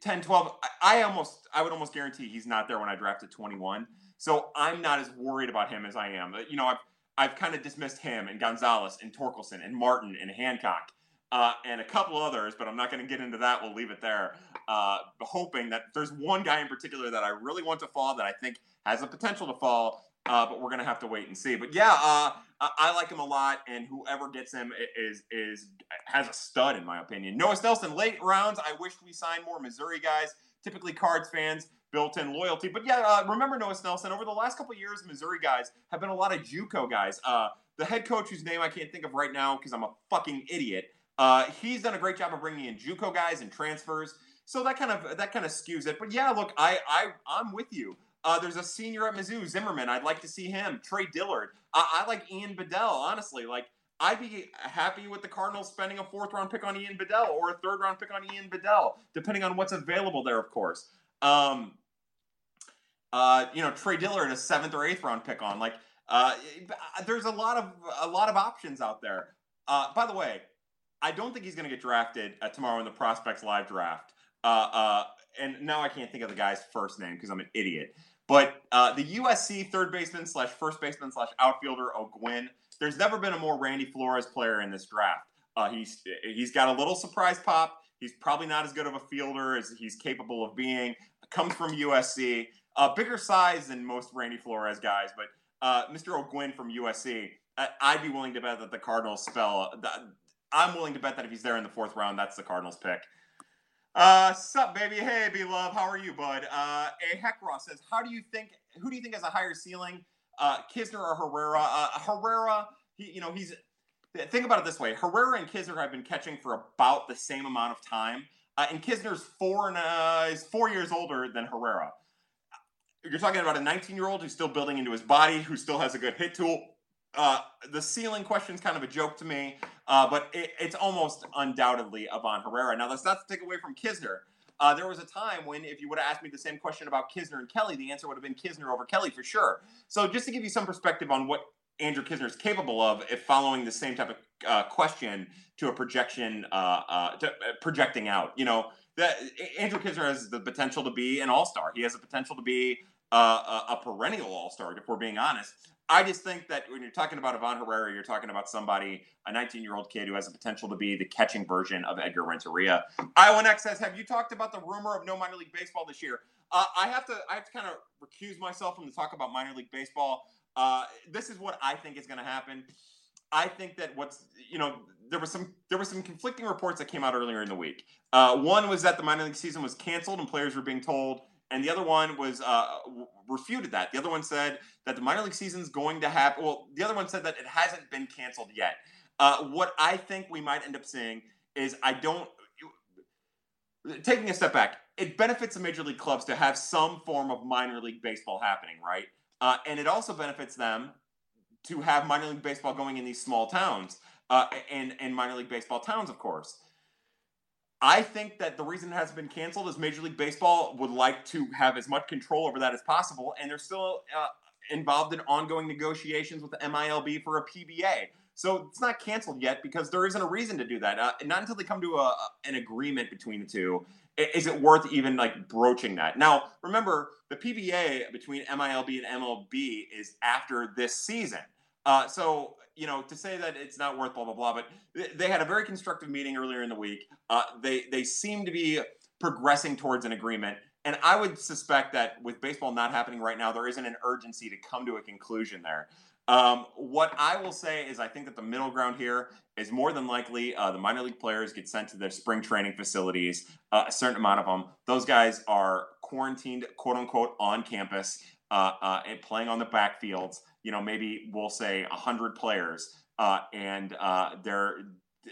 10, 12. I, I almost, I would almost guarantee he's not there when I drafted 21. So I'm not as worried about him as I am. You know, I've, I've kind of dismissed him and Gonzalez and Torkelson and Martin and Hancock uh, and a couple others, but I'm not going to get into that. We'll leave it there. Uh, hoping that there's one guy in particular that I really want to fall that I think has the potential to fall, uh, but we're going to have to wait and see. But yeah, uh, I like him a lot, and whoever gets him is is has a stud in my opinion. Noah Nelson, late rounds. I wish we signed more Missouri guys. Typically, Cards fans built-in loyalty. But yeah, uh, remember Noah Nelson. Over the last couple years, Missouri guys have been a lot of JUCO guys. Uh, the head coach, whose name I can't think of right now because I'm a fucking idiot, uh, he's done a great job of bringing in JUCO guys and transfers. So that kind of that kind of skews it. But yeah, look, I I I'm with you. Uh, there's a senior at Mizzou, Zimmerman. I'd like to see him. Trey Dillard. I, I like Ian Bedell. Honestly, like I'd be happy with the Cardinals spending a fourth round pick on Ian Bedell or a third round pick on Ian Bedell, depending on what's available there, of course. Um, uh, you know, Trey Dillard, a seventh or eighth round pick on. Like, uh, there's a lot of a lot of options out there. Uh, by the way, I don't think he's going to get drafted uh, tomorrow in the prospects live draft. Uh, uh, and now I can't think of the guy's first name because I'm an idiot. But the USC third baseman slash first baseman slash outfielder O'Guinn. There's never been a more Randy Flores player in this draft. Uh, he's he's got a little surprise pop. He's probably not as good of a fielder as he's capable of being. Comes from USC, uh, bigger size than most Randy Flores guys, but uh, Mr. O'Guinn from USC. I, would be willing to bet that the Cardinals spell. I'm willing to bet that if he's there in the fourth round, that's the Cardinals pick. Uh, sup, baby? Hey, be love. How are you, bud? Uh, a Heckross says, "How do you think? Who do you think has a higher ceiling, uh, Knizner or Herrera? Uh, Herrera, he, you know, he's. Think about it this way: Herrera and Knizner have been catching for about the same amount of time, uh, and Knizner's four and uh, is four years older than Herrera. You're talking about a 19 year old who's still building into his body, who still has a good hit tool. Uh, the ceiling question is kind of a joke to me, uh, but it, it's almost undoubtedly Ivan Herrera. Now, that's not to take away from Knizner. Uh, there was a time when, if you would have asked me the same question about Knizner and Kelly, the answer would have been Knizner over Kelly for sure. So, just to give you some perspective on what Andrew Knizner is capable of, if following the same type of uh, question to a projection, uh, uh, to, projecting out, you know, that Andrew Knizner has the potential to be an all star. He has the potential to be a, a perennial all star, if we're being honest. I just think that when you're talking about Ivan Herrera, you're talking about somebody, a 19 year old kid who has the potential to be the catching version of Edgar Renteria. Iowa Next says, Have you talked about the rumor of no minor league baseball this year? Uh, I have to I have to kind of recuse myself from the talk about minor league baseball. Uh, this is what I think is going to happen. I think that what's you know there was some there were some conflicting reports that came out earlier in the week. Uh, one was that the minor league season was canceled and players were being told and the other one was uh, refuted that. The other one said that the minor league season is going to happen. Well, the other one said that it hasn't been canceled yet. Uh, what I think we might end up seeing is I don't. Taking a step back, it benefits the major league clubs to have some form of minor league baseball happening, right? Uh, and it also benefits them to have minor league baseball going in these small towns uh, and and minor league baseball towns, of course. I think that the reason it has been canceled is Major League Baseball would like to have as much control over that as possible, and they're still uh, involved in ongoing negotiations with the MILB for a PBA. So it's not canceled yet because there isn't a reason to do that. Uh, not until they come to a, an agreement between the two is it worth even like broaching that. Now, remember the PBA between MILB and MLB is after this season. Uh, so you know, to say that it's not worth blah blah blah, but they had a very constructive meeting earlier in the week. Uh, they they seem to be progressing towards an agreement, and I would suspect that with baseball not happening right now, there isn't an urgency to come to a conclusion there. Um, what I will say is, I think that the middle ground here is more than likely uh, the minor league players get sent to their spring training facilities. Uh, a certain amount of them, those guys are quarantined, quote unquote, on campus uh, uh and playing on the backfields you know, maybe we'll say 100 players uh, and uh, they're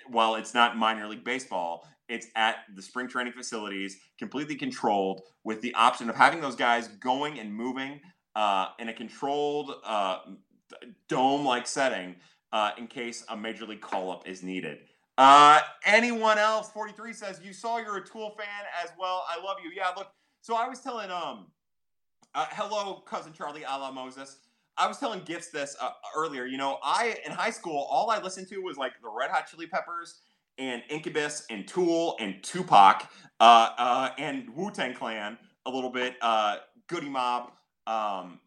while it's not minor league baseball, it's at the spring training facilities, completely controlled, with the option of having those guys going and moving uh, in a controlled uh, dome-like setting uh, in case a major league call-up is needed. Uh, anyone else? 43 says you saw you're a Tool fan as well. I love you. Yeah, look. So I was telling um, uh, hello, cousin Charlie, a la Moses. I was telling Gifts this uh, earlier. You know, I in high school, all I listened to was like the Red Hot Chili Peppers and Incubus and Tool and Tupac uh, uh, and Wu Tang Clan a little bit, uh, Goodie Mob, um,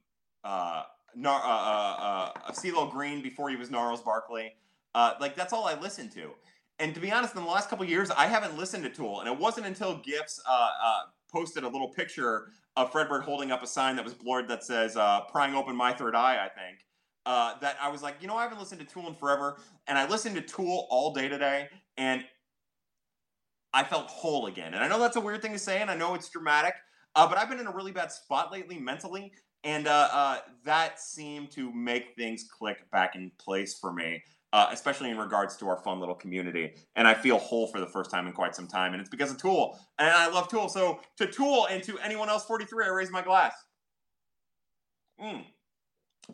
uh, Nar- uh, uh, uh, CeeLo Green before he was Gnarls Barkley. Uh, like that's all I listened to. And to be honest, in the last couple years, I haven't listened to Tool, and it wasn't until Gifts uh, posted a little picture of Fredbird holding up a sign that was blurred that says uh, "Prying open my third eye," I think. Uh, that I was like, you know, I haven't listened to Tool in forever, and I listened to Tool all day today, and I felt whole again. And I know that's a weird thing to say, and I know it's dramatic, uh, but I've been in a really bad spot lately mentally, and uh, uh, that seemed to make things click back in place for me. Uh, especially in regards to our fun little community. And I feel whole for the first time in quite some time. And it's because of Tool. And I love Tool. So to Tool and to anyone else 43, I raise my glass. Mm.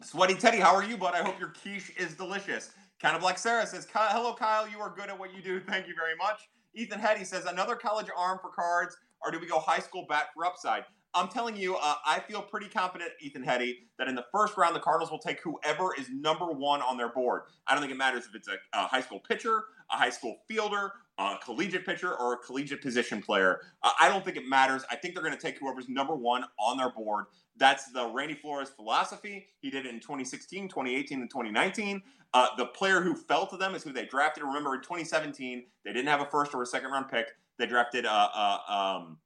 Sweaty Teddy, how are you, bud? I hope your quiche is delicious. Kind of like Sarah says, Hello, Kyle. You are good at what you do. Thank you very much. Ethan Hetty says, Another college arm for cards, or do we go high school bat for upside? I'm telling you, uh, I feel pretty confident, Ethan Hetty, that in the first round, the Cardinals will take whoever is number one on their board. I don't think it matters if it's a, a high school pitcher, a high school fielder, a collegiate pitcher, or a collegiate position player. Uh, I don't think it matters. I think they're going to take whoever's number one on their board. That's the Randy Flores philosophy. He did it in 2016, 2018, and 2019. Uh, the player who fell to them is who they drafted. Remember, in 2017, they didn't have a first or a second round pick. They drafted uh, uh, um,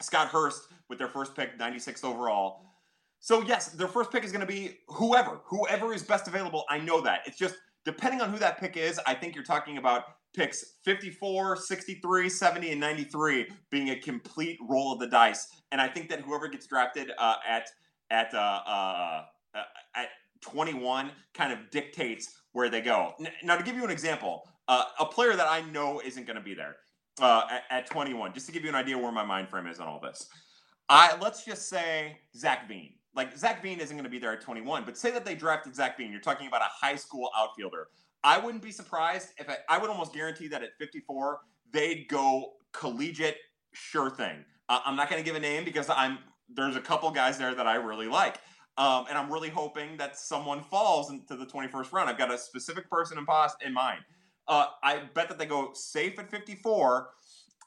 Scott Hurst with their first pick, 96th overall. So yes, their first pick is going to be whoever, whoever is best available. I know that. It's just depending on who that pick is, I think you're talking about picks 54, 63, 70, and 93 being a complete roll of the dice. And I think that whoever gets drafted uh, at at uh, uh, uh at 21 kind of dictates where they go. Now, to give you an example, uh, a player that I know isn't going to be there uh, at, at 21, just to give you an idea where my mind frame is on all this. I let's just say Zac Veen. Like Zac Veen isn't going to be there at 21, but say that they drafted Zac Veen. You're talking about a high school outfielder. I wouldn't be surprised if I, I would almost guarantee that at 54 they'd go collegiate sure thing. Uh, I'm not going to give a name because I'm there's a couple guys there that I really like. Um, and I'm really hoping that someone falls into the 21st round. I've got a specific person in, pos- in mind. Uh, I bet that they go safe at 54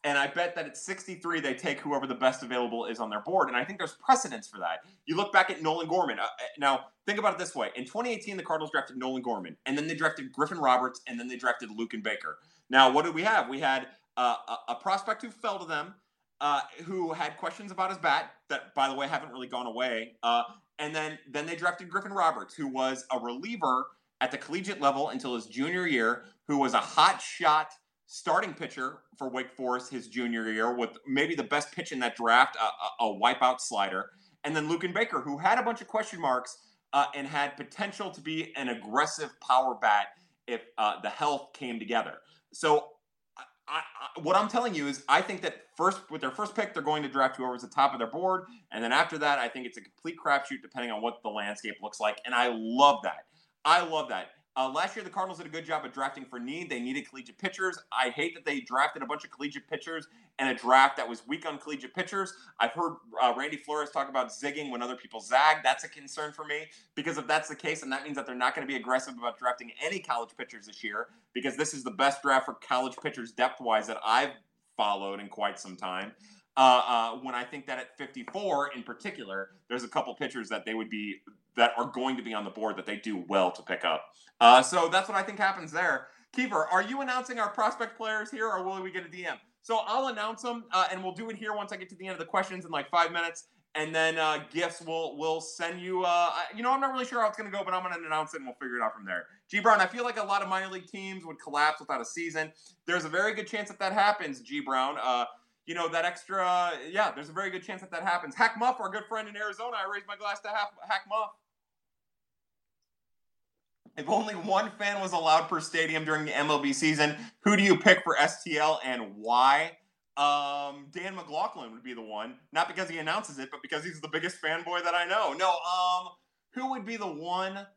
and I bet that at 63, they take whoever the best available is on their board. And I think there's precedence for that. You look back at Nolan Gorman. Uh, uh now, think about it this way. In 2018, the Cardinals drafted Nolan Gorman, and then they drafted Griffin Roberts, and then they drafted Luken Baker. Now, what did we have? We had uh, a, a, prospect who fell to them, uh, who had questions about his bat that, by the way, haven't really gone away. Uh, and then, then they drafted Griffin Roberts, who was a reliever at the collegiate level until his junior year, who was a hot shot – starting pitcher for Wake Forest his junior year with maybe the best pitch in that draft, a, a, a wipeout slider. And then Luken Baker, who had a bunch of question marks uh, and had potential to be an aggressive power bat if uh, the health came together. So, I, I, what I'm telling you is, I think that first with their first pick, they're going to draft whoever's at the top of their board, and then after that, I think it's a complete crapshoot depending on what the landscape looks like. And I love that. I love that. Uh, last year, the Cardinals did a good job of drafting for need. They needed collegiate pitchers. I hate that they drafted a bunch of collegiate pitchers and a draft that was weak on collegiate pitchers. I've heard uh, Randy Flores talk about zigging when other people zag. That's a concern for me because if that's the case, then that means that they're not going to be aggressive about drafting any college pitchers this year because this is the best draft for college pitchers depth wise that I've followed in quite some time. Uh, uh, when I think that at 54 in particular, there's a couple pitchers that they would be that are going to be on the board that they do well to pick up. Uh, so that's what I think happens there. Kiefer, are you announcing our prospect players here, or will we get a DM? So I'll announce them, uh, and we'll do it here once I get to the end of the questions in like five minutes, and then uh, gifts will will send you. Uh, you know, I'm not really sure how it's going to go, but I'm going to announce it, and we'll figure it out from there. G Brown, I feel like a lot of minor league teams would collapse without a season. There's a very good chance that that happens. G Brown you know, that extra, yeah, there's a very good chance that that happens. Hack Muff, our good friend in Arizona, I raise my glass to Hack Muff. If only one fan was allowed per stadium during the MLB season, who do you pick for STL and why? Um, Dan McLaughlin would be the one, not because he announces it, but because he's the biggest fanboy that I know. No, um, who would be the one?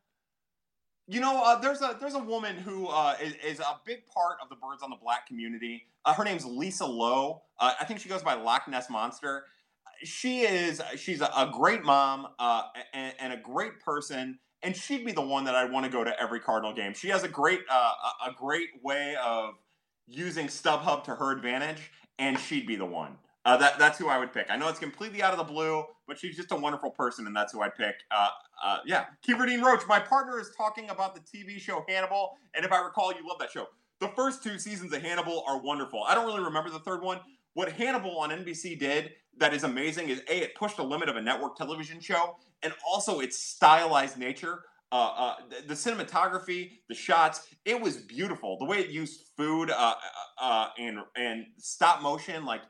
You know, uh, there's a there's a woman who uh, is, is, a big part of the Birds on the Black community. Uh, her name's Lisa Lowe. Uh, I think she goes by Loch Ness Monster. She is she's a, a great mom uh, and, and, a great person, and she'd be the one that I'd want to go to every Cardinal game. She has a great uh, a great way of using StubHub to her advantage, and she'd be the one. Uh, that that's who I would pick. I know it's completely out of the blue, but she's just a wonderful person, and that's who I'd pick. Uh, uh, yeah, Kiefer Dean Roach. My partner is talking about the TV show Hannibal, and if I recall, you love that show. The first two seasons of Hannibal are wonderful. I don't really remember the third one. What Hannibal on NBC did that is amazing is a it pushed the limit of a network television show, and also its stylized nature. Uh, uh, the, the, cinematography, the shots, it was beautiful. The way it used food uh, uh, uh and and stop motion, like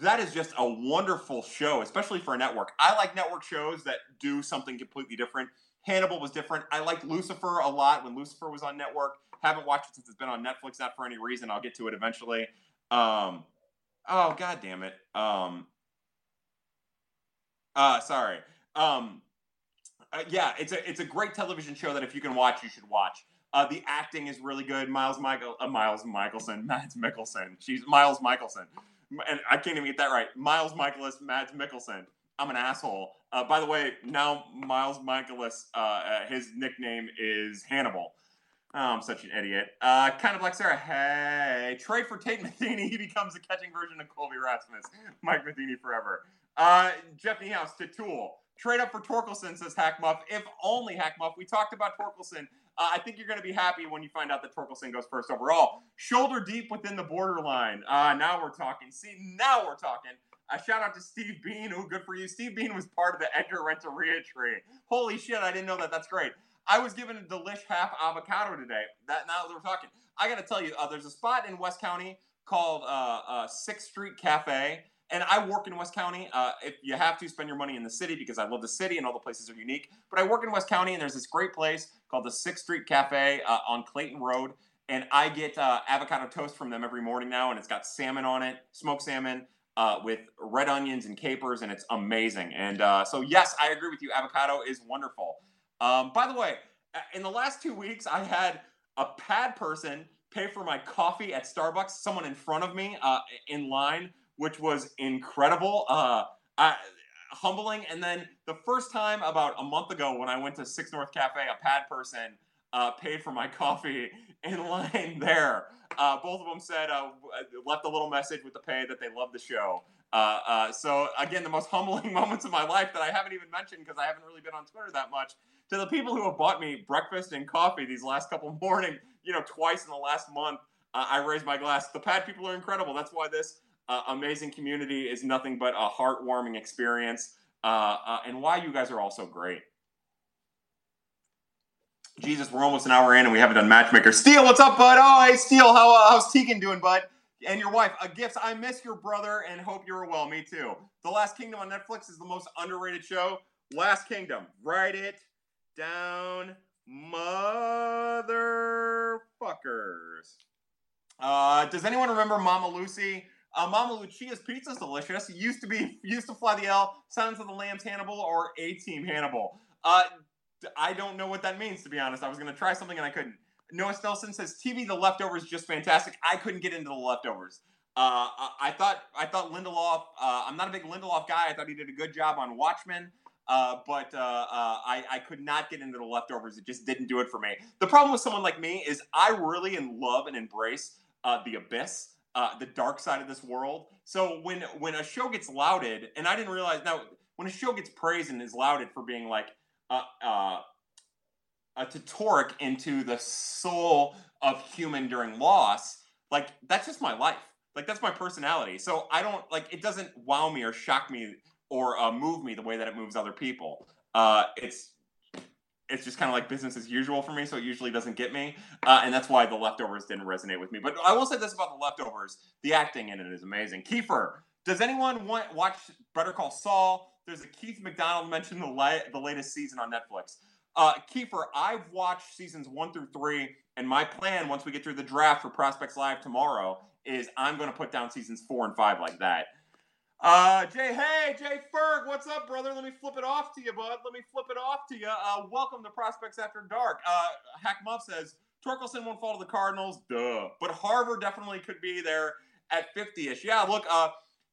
that is just a wonderful show, especially for a network. I like network shows that do something completely different. Hannibal was different. I liked Lucifer a lot when Lucifer was on network. Haven't watched it since it's been on Netflix, not for any reason. I'll get to it eventually. Um, oh god damn it. Um, uh, sorry. Um, uh, yeah, it's a it's a great television show that if you can watch, you should watch. Uh, the acting is really good. Miles Michael, uh, Miles Michelson, Mads Mikkelsen. She's Miles Michelson and I can't even get that right. Miles Michaelis, Mads Mikkelsen. I'm an asshole. Uh, by the way, now Miles Michaelis, uh, uh, his nickname is Hannibal. Oh, I'm such an idiot. Uh, kind of like Sarah. Hey, trade for Tate Matheny. He becomes a catching version of Colby Rasmus. Mike Matheny forever. Uh, Jeff Niehaus to Tool. Trade up for Torkelson, says Hackmuff. If only Hackmuff. We talked about Torkelson uh, I think you're going to be happy when you find out that Torkelson goes first overall. Shoulder deep within the borderline. Uh, now we're talking. See, now we're talking. A shout out to Steve Bean. Oh, good for you. Steve Bean was part of the Edgar Renteria tree. Holy shit, I didn't know that. That's great. I was given a delish half avocado today. That now that we're talking, I got to tell you, uh, there's a spot in West County called uh, uh, Sixth Street Cafe and I work in West County. Uh, if you have to spend your money in the city because I love the city and all the places are unique, but I work in West County and there's this great place called the Sixth Street Cafe uh, on Clayton Road, and I get uh, avocado toast from them every morning now, and it's got salmon on it, smoked salmon. Uh, with red onions and capers, and it's amazing. And so, yes, I agree with you. Avocado is wonderful. Um, by the way, uh, in the last two weeks, I had a pad person pay for my coffee at Starbucks. Someone in front of me in line which was incredible. Uh, I, humbling. And then the first time about a month ago when I went to Six North Cafe, a pad person uh, paid for my coffee in line there. Uh, both of them said, uh, left a little message with the pay that they love the show. Uh, uh, so again, the most humbling moments of my life that I haven't even mentioned because I haven't really been on Twitter that much. To the people who have bought me breakfast and coffee these last couple morning, you know, twice in the last month, uh, I raised my glass. The pad people are incredible. That's why this uh, amazing community is nothing but a heartwarming experience, uh, uh, and why you guys are all so great. Jesus, we're almost an hour in and we haven't done Matchmaker. Steele, what's up, bud? Oh, hey, Steele, how, uh, how's Tegan doing, bud? And your wife, a gifts. I miss your brother and hope you're well. Me too. The Last Kingdom on Netflix is the most underrated show. Last Kingdom. Write it down, motherfuckers. Uh, does anyone remember Mama Lucy? Uh, Mama Lucia's pizza is delicious. Used to be used to fly the L, Silence of the Lambs Hannibal or A Team Hannibal. Uh, I don't know what that means to be honest. I was gonna try something and I couldn't. Noah Stelson says TV The Leftovers just fantastic. I couldn't get into The Leftovers. Uh, I thought I thought Lindelof. Uh, I'm not a big Lindelof guy. I thought he did a good job on Watchmen. Uh, but uh, uh, I, I, could not get into the leftovers. It just didn't do it for me. The problem with someone like me is I really love and embrace uh, the abyss uh, the dark side of this world. So when when a show gets lauded, and I didn't realize now when a show gets praised and is lauded for being like uh, a tutoric into the soul of human during loss, like that's just my life. Like that's my personality. So I don't like it doesn't wow me or shock me or uh, move me the way that it moves other people. Uh, it's it's just kind of like business as usual for me, so it usually doesn't get me, uh, and that's why the leftovers didn't resonate with me. But I will say this about the leftovers: the acting in it is amazing. Kiefer, does anyone want watch Better Call Saul? There's a Keith McDonald mentioned the la- the latest season on Netflix. Uh, Kiefer, I've watched seasons one through three, and my plan once we get through the draft for Prospects Live tomorrow is I'm going to put down seasons four and five like that. Uh, Jay, hey, Jay Ferg, what's up, brother? Let me flip it off to you, bud. Let me flip it off to you. Uh, welcome to Prospects After Dark. Uh, Hack Muff says Torkelson won't fall to the Cardinals. Duh. But Harvard definitely could be there at 50ish. Yeah, look, uh,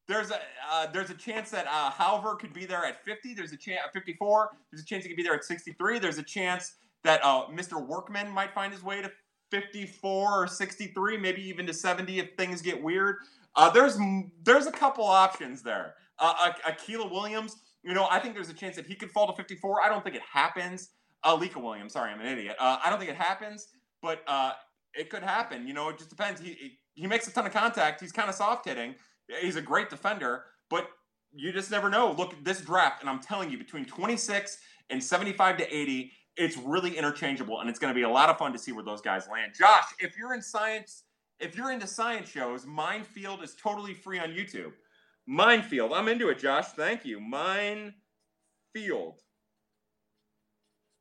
there's a uh, there's a chance that uh, Halver could be there at 50. There's a chance at 54. There's a chance he could be there at 63. There's a chance that uh, Mr. Workman might find his way to 54 or 63, maybe even to 70 if things get weird. Uh, there's there's a couple options there. Uh, Akila Williams, you know, I think there's a chance that he could fall to 54. I don't think it happens. Uh, Lika Williams, sorry, I'm an idiot. Uh, I don't think it happens, but uh, it could happen. You know, it just depends. He he makes a ton of contact. He's kind of soft hitting. He's a great defender, but you just never know. Look at this draft, and I'm telling you, between 26 and 75 to 80, it's really interchangeable, and it's going to be a lot of fun to see where those guys land. Josh, if you're in science, if you're into science shows, Mind Field is totally free on YouTube. Mind Field, I'm into it, Josh. Thank you. Mind Field.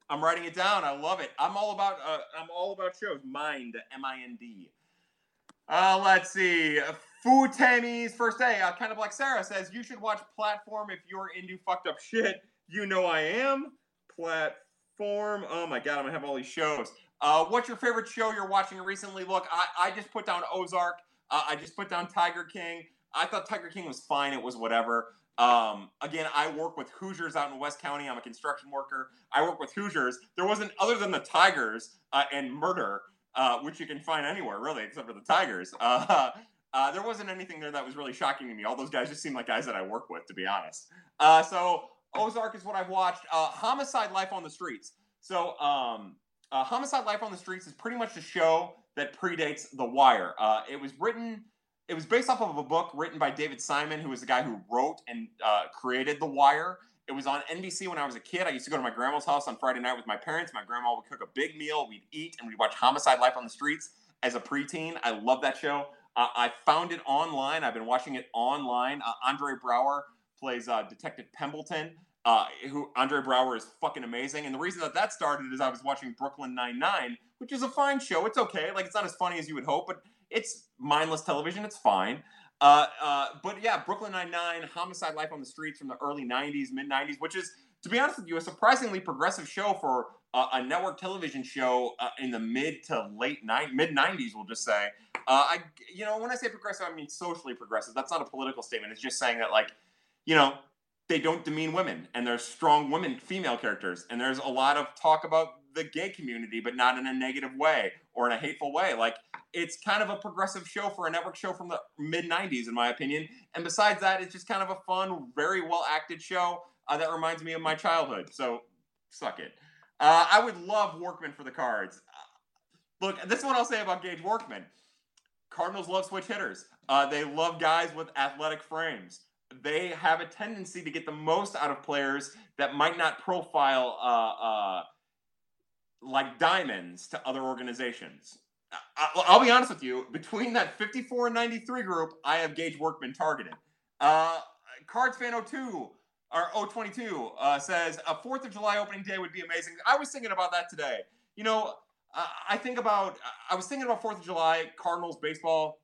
I'm writing it down. I love it. I'm all about. Uh, I'm all about shows. Mind, M-I-N-D. Uh, let's see. Food Tammy's first day. Uh, kind of like Sarah says, you should watch Platform if you're into fucked up shit. You know I am. Platform. Oh my god, I'm gonna have all these shows. Uh, what's your favorite show you're watching recently? Look, I, I just put down Ozark. Uh, I just put down Tiger King. I thought Tiger King was fine. It was whatever. Um, again, I work with Hoosiers out in West County. I'm a construction worker. I work with Hoosiers. There wasn't, other than the Tigers uh, and murder, uh, which you can find anywhere really, except for the Tigers. Uh, uh, there wasn't anything there that was really shocking to me. All those guys just seem like guys that I work with, to be honest. Uh, so Ozark is what I've watched. Uh, Homicide: Life on the Streets. So um, uh, Homicide: Life on the Streets is pretty much a show that predates The Wire. Uh, it was written. It was based off of a book written by David Simon, who was the guy who wrote and uh, created The Wire. It was on NBC when I was a kid. I used to go to my grandma's house on Friday night with my parents. My grandma would cook a big meal. We'd eat and we'd watch Homicide: Life on the Streets as a preteen. I love that show. Uh, I found it online. I've been watching it online. Uh, Andre Braugher plays uh, Detective Pembleton. Uh, who Andre Braugher is fucking amazing, and the reason that that started is I was watching Brooklyn Nine Nine, which is a fine show. It's okay, like it's not as funny as you would hope, but it's mindless television. It's fine. Uh, uh, but yeah, Brooklyn Nine Nine, Homicide: Life on the Streets from the early '90s, mid '90s, which is, to be honest with you, a surprisingly progressive show for uh, a network television show uh, in the mid to late mid '90s. We'll just say, uh, I you know when I say progressive, I mean socially progressive. That's not a political statement. It's just saying that like, you know, they don't demean women, and there's strong women, female characters, and there's a lot of talk about the gay community, but not in a negative way or in a hateful way. Like it's kind of a progressive show for a network show from the mid '90s, in my opinion. And besides that, it's just kind of a fun, very well acted show uh, that reminds me of my childhood. So suck it. Uh, I would love Workman for the Cards. Uh, look, this is what I'll say about Gage Workman. Cardinals love switch hitters. Uh, they love guys with athletic frames. They have a tendency to get the most out of players that might not profile uh, uh, like diamonds to other organizations. I, will be honest with you. Between that 54 and 93 group, I have Gage Workman targeted. Uh, Cards fan 02 or 022 uh, says a Fourth of July opening day would be amazing. I was thinking about that today. You know, uh, I think about I was thinking about Fourth of July Cardinals baseball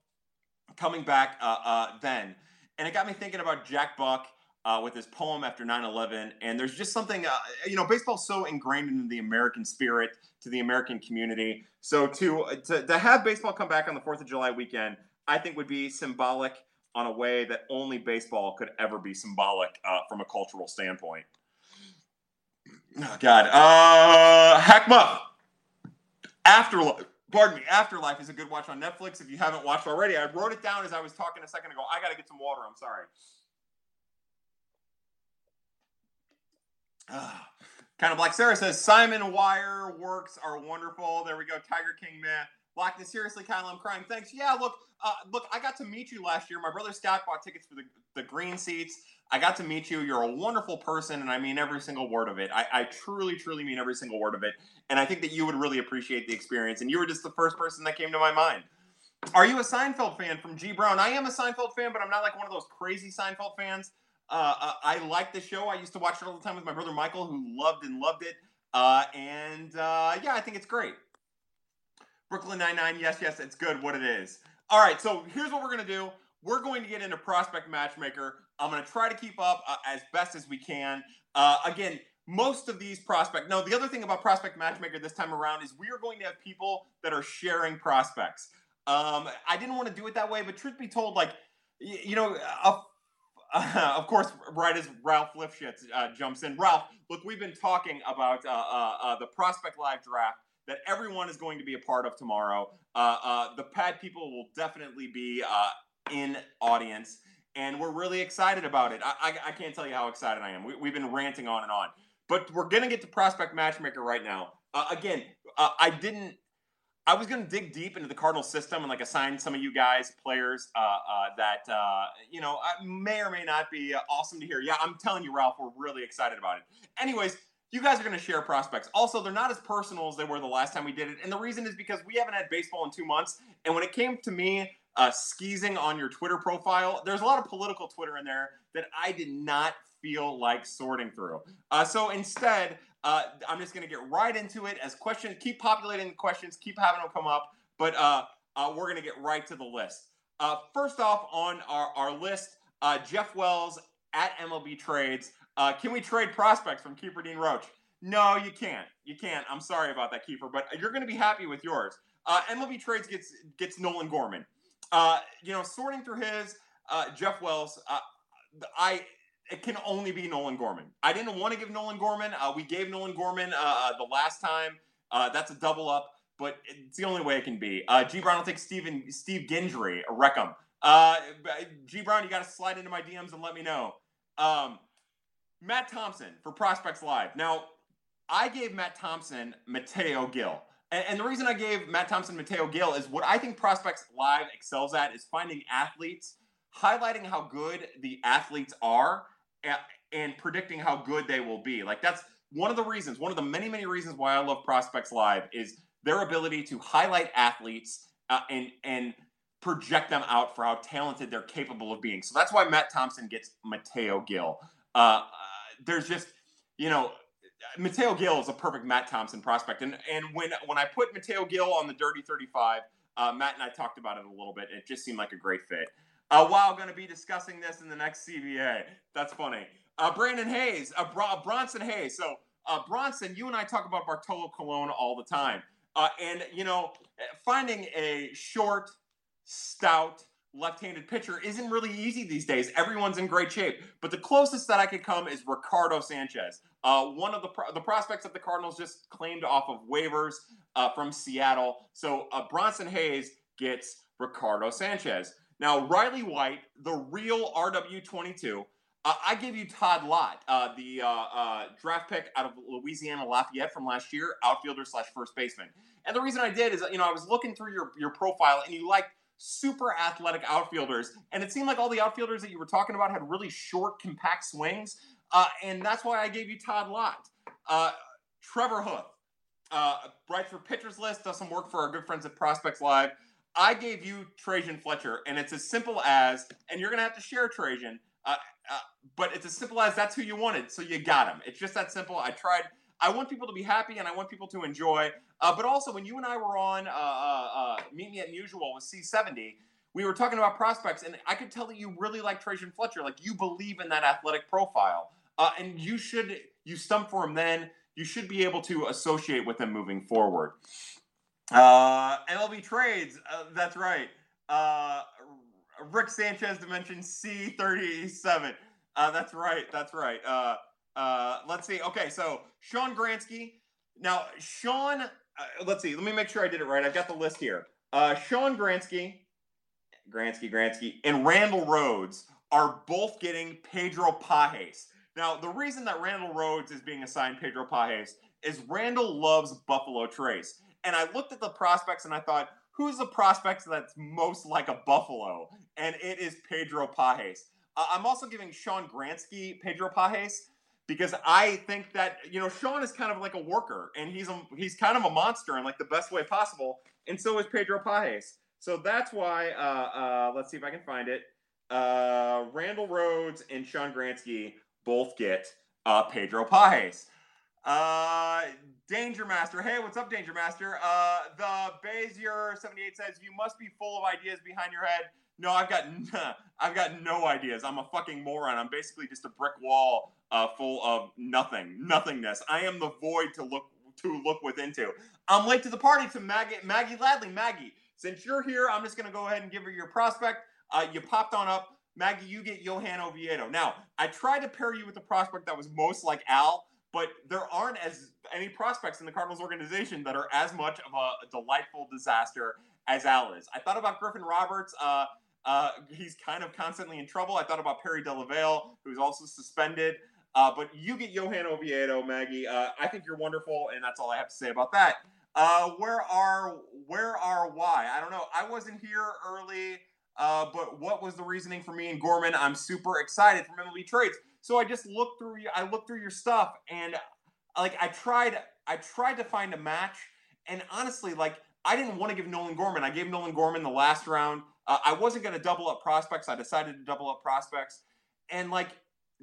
coming back uh, uh then, and it got me thinking about Jack Buck. Uh, with his poem after 9-11 and there's just something uh, you know baseball's so ingrained in the american spirit to the american community so to, to to have baseball come back on the fourth of july weekend i think would be symbolic on a way that only baseball could ever be symbolic uh, from a cultural standpoint. Oh, God. Uh, Afterlife. Pardon me. Afterlife is a good watch on Netflix. If you haven't watched already, I wrote it down as I was talking a second ago. I got to get some water. I'm sorry. Kind of like Sarah says, Simon Wire works are wonderful. There we go. Tiger King, man. Blackness, seriously, Kyle, I'm crying. Thanks. Yeah, look, uh, look, I got to meet you last year. My brother Scott bought tickets for the, the green seats. I got to meet you. You're a wonderful person, and I mean every single word of it. I, I truly, truly mean every single word of it. And I think that you would really appreciate the experience. And you were just the first person that came to my mind. Are you a Seinfeld fan from G Brown? I am a Seinfeld fan, but I'm not like one of those crazy Seinfeld fans. Uh, uh, I like the show. I used to watch it all the time with my brother Michael, who loved and loved it. Uh, and uh, yeah, I think it's great. Brooklyn Nine Nine, yes, yes, it's good. What it is. All right, so here's what we're gonna do. We're going to get into Prospect Matchmaker. I'm gonna try to keep up uh, as best as we can. Uh, again, most of these prospect. No, the other thing about Prospect Matchmaker this time around is we are going to have people that are sharing prospects. Um, I didn't want to do it that way, but truth be told, like you, you know, uh, uh, of course, right as Ralph Lifshitz uh, jumps in. Ralph, look, we've been talking about uh, uh, uh, the Prospect Live draft that everyone is going to be a part of tomorrow. the pad people will definitely be in audience, and we're really excited about it. I, I, I, can't tell you how excited I am. We, we've been ranting on and on. But we're going to get to Prospect Matchmaker right now. Uh, again, uh, I didn't. I was going to dig deep into the Cardinal system and like assign some of you guys players uh, uh that uh, you know may or may not be uh, awesome to hear. Yeah, I'm telling you, Ralph, we're really excited about it. Anyways, you guys are going to share prospects. Also, they're not as personal as they were the last time we did it, and the reason is because we haven't had baseball in two months. And when it came to me uh, skeezing on your Twitter profile, there's a lot of political Twitter in there that I did not feel like sorting through. Uh, so instead, uh, I'm just going to get right into it as questions. Keep populating the questions, keep having them come up, but uh, uh we're going to get right to the list. Uh, first off on our, our list, Jeff Wells at MLB Trades. can we trade prospects from Keeper Dean Roach? No, you can't. You can't. I'm sorry about that, Keeper, but you're going to be happy with yours. MLB Trades gets gets Nolan Gorman. You know, sorting through his Jeff Wells. I it can only be Nolan Gorman. I didn't want to give Nolan Gorman. Uh, we gave Nolan Gorman uh, uh, the last time. Uh, that's a double up, but it's the only way it can be. Uh, G Brown will take Steven, Steve Gendry, Reckham. Uh, G Brown, you got to slide into my DMs and let me know. Um, Matt Thompson for Prospects Live. Now, I gave Matt Thompson Mateo Gil. And, and the reason I gave Matt Thompson Mateo Gil is what I think Prospects Live excels at is finding athletes, highlighting how good the athletes are, and predicting how good they will be. Like that's one of the reasons, one of the many, many reasons why I love Prospects Live is their ability to highlight athletes uh, and and project them out for how talented they're capable of being. So that's why Matt Thompson gets Mateo Gil. Uh, uh, there's just, you know, Mateo Gil is a perfect Matt Thompson prospect. And and when when I put Mateo Gil on the Dirty 35, uh, Matt and I talked about it a little bit. It just seemed like a great fit. Uh, wow, going to be discussing this in the next CBA. That's funny. Uh, Brandon Hayes, uh, Br- Bronson Hayes. So, uh, Bronson, you and I talk about Bartolo Colon all the time. Uh, and, you know, finding a short, stout, left-handed pitcher isn't really easy these days. Everyone's in great shape, but the closest that I could come is Ricardo Sanchez. Uh, one of the pro- the prospects that the Cardinals just claimed off of waivers uh, from Seattle. So uh, Bronson Hayes gets Ricardo Sanchez. Now, Riley White, the real RW22, uh, I give you Todd Lott, uh, the uh, draft pick out of Louisiana Lafayette from last year, outfielder slash first baseman. And the reason I did is, you know, I was looking through your, your profile and you liked super athletic outfielders. And it seemed like all the outfielders that you were talking about had really short, compact swings. Uh, and that's why I gave you Todd Lott. Uh, Trevor Hoof, writes for Pitchers List, does some work for our good friends at Prospects Live. I gave you Trejyn Fletcher, and it's as simple as, and you're gonna have to share Trejyn, uh, uh, but it's as simple as that's who you wanted, so you got him. It's just that simple. I tried. I want people to be happy, and I want people to enjoy. Uh, but also, when you and I were on uh, uh, uh, Meet Me at Musial with C70, we were talking about prospects, and I could tell that you really like Trejyn Fletcher. Like you believe in that athletic profile, and you should. You stump for him then. You should be able to associate with him moving forward. Uh, MLB trades. Uh, that's right. Uh, Rick Sanchez dimension C37. Uh, that's right. That's right. Uh, uh, let's see. Okay, so Sean Gransky. Now, Sean, uh, let's see. Let me make sure I did it right. I've got the list here. Uh, Sean Gransky, Gransky, Gransky, and Randall Rhodes are both getting Pedro Pages. Now, the reason that Randall Rhodes is being assigned Pedro Pages is Randall loves Buffalo Trace and I looked at the prospects and I thought, who's the prospect that's most like a Buffalo? And it is Pedro Pages. Uh, I'm also giving Sean Gransky Pedro Pages because I think that you know Sean is kind of like a worker and he's a, he's kind of a monster in like the best way possible, and so is Pedro Pages. So that's why. Uh, uh, let's see if I can find it. Uh, Randall Rhodes and Sean Gransky both get uh, Pedro Pages. Uh, Danger Master. Hey, what's up, Danger Master? Uh, the Bazier seventy eight says you must be full of ideas behind your head. No, I've got I've got no ideas. I'm a fucking moron. I'm basically just a brick wall uh, full of nothing, nothingness. I am the void to look to look within to. I'm late to the party to Maggie Maggie Ladley. Maggie, since you're here, I'm just gonna go ahead and give her your prospect. Uh, you popped on up. Maggie, you get Johan Oviedo. Now, I tried to pair you with the prospect that was most like Al, but there aren't as any prospects in the Cardinals organization that are as much of a, delightful disaster as Al is. I thought about Griffin Roberts. Uh, uh, he's kind of constantly in trouble. I thought about Perry Delaveil, who's also suspended. Uh, but you get Johan Oviedo, Maggie. Uh, I think you're wonderful, and that's all I have to say about that. Uh, where are where are why? I don't know. I wasn't here early, uh, but what was the reasoning for me and Gorman? I'm super excited for MLB trades. So I just looked through. I looked through your stuff, and like I tried. I tried to find a match, and honestly, like I didn't want to give Nolan Gorman. I gave Nolan Gorman the last round. Uh, I wasn't going to double up prospects. I decided to double up prospects, and like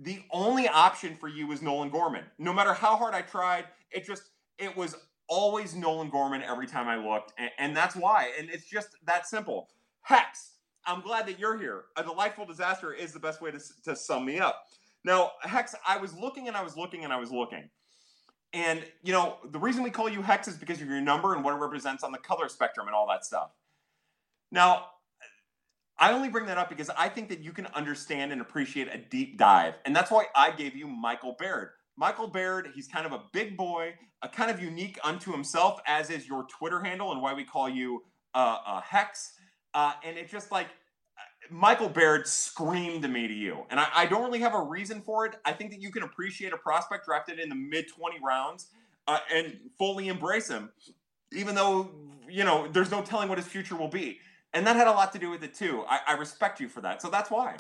the only option for you was Nolan Gorman. No matter how hard I tried, it just it was always Nolan Gorman every time I looked, and, and that's why. And it's just that simple. Hex, I'm glad that you're here. A delightful disaster is the best way to, to sum me up. Now, Hex, I was looking and I was looking and I was looking. And, you know, the reason we call you Hex is because of your number and what it represents on the color spectrum and all that stuff. Now, I only bring that up because I think that you can understand and appreciate a deep dive. And that's why I gave you Michael Baird. Michael Baird, he's kind of a big boy, a kind of unique unto himself, as is your Twitter handle and why we call you uh, Hex. Uh, and it just like Michael Baird screamed to me to you. And I, I, don't really have a reason for it. I think that you can appreciate a prospect drafted in the mid 20 rounds uh, and fully embrace him, even though, you know, there's no telling what his future will be. And that had a lot to do with it too. I, I respect you for that. So that's why.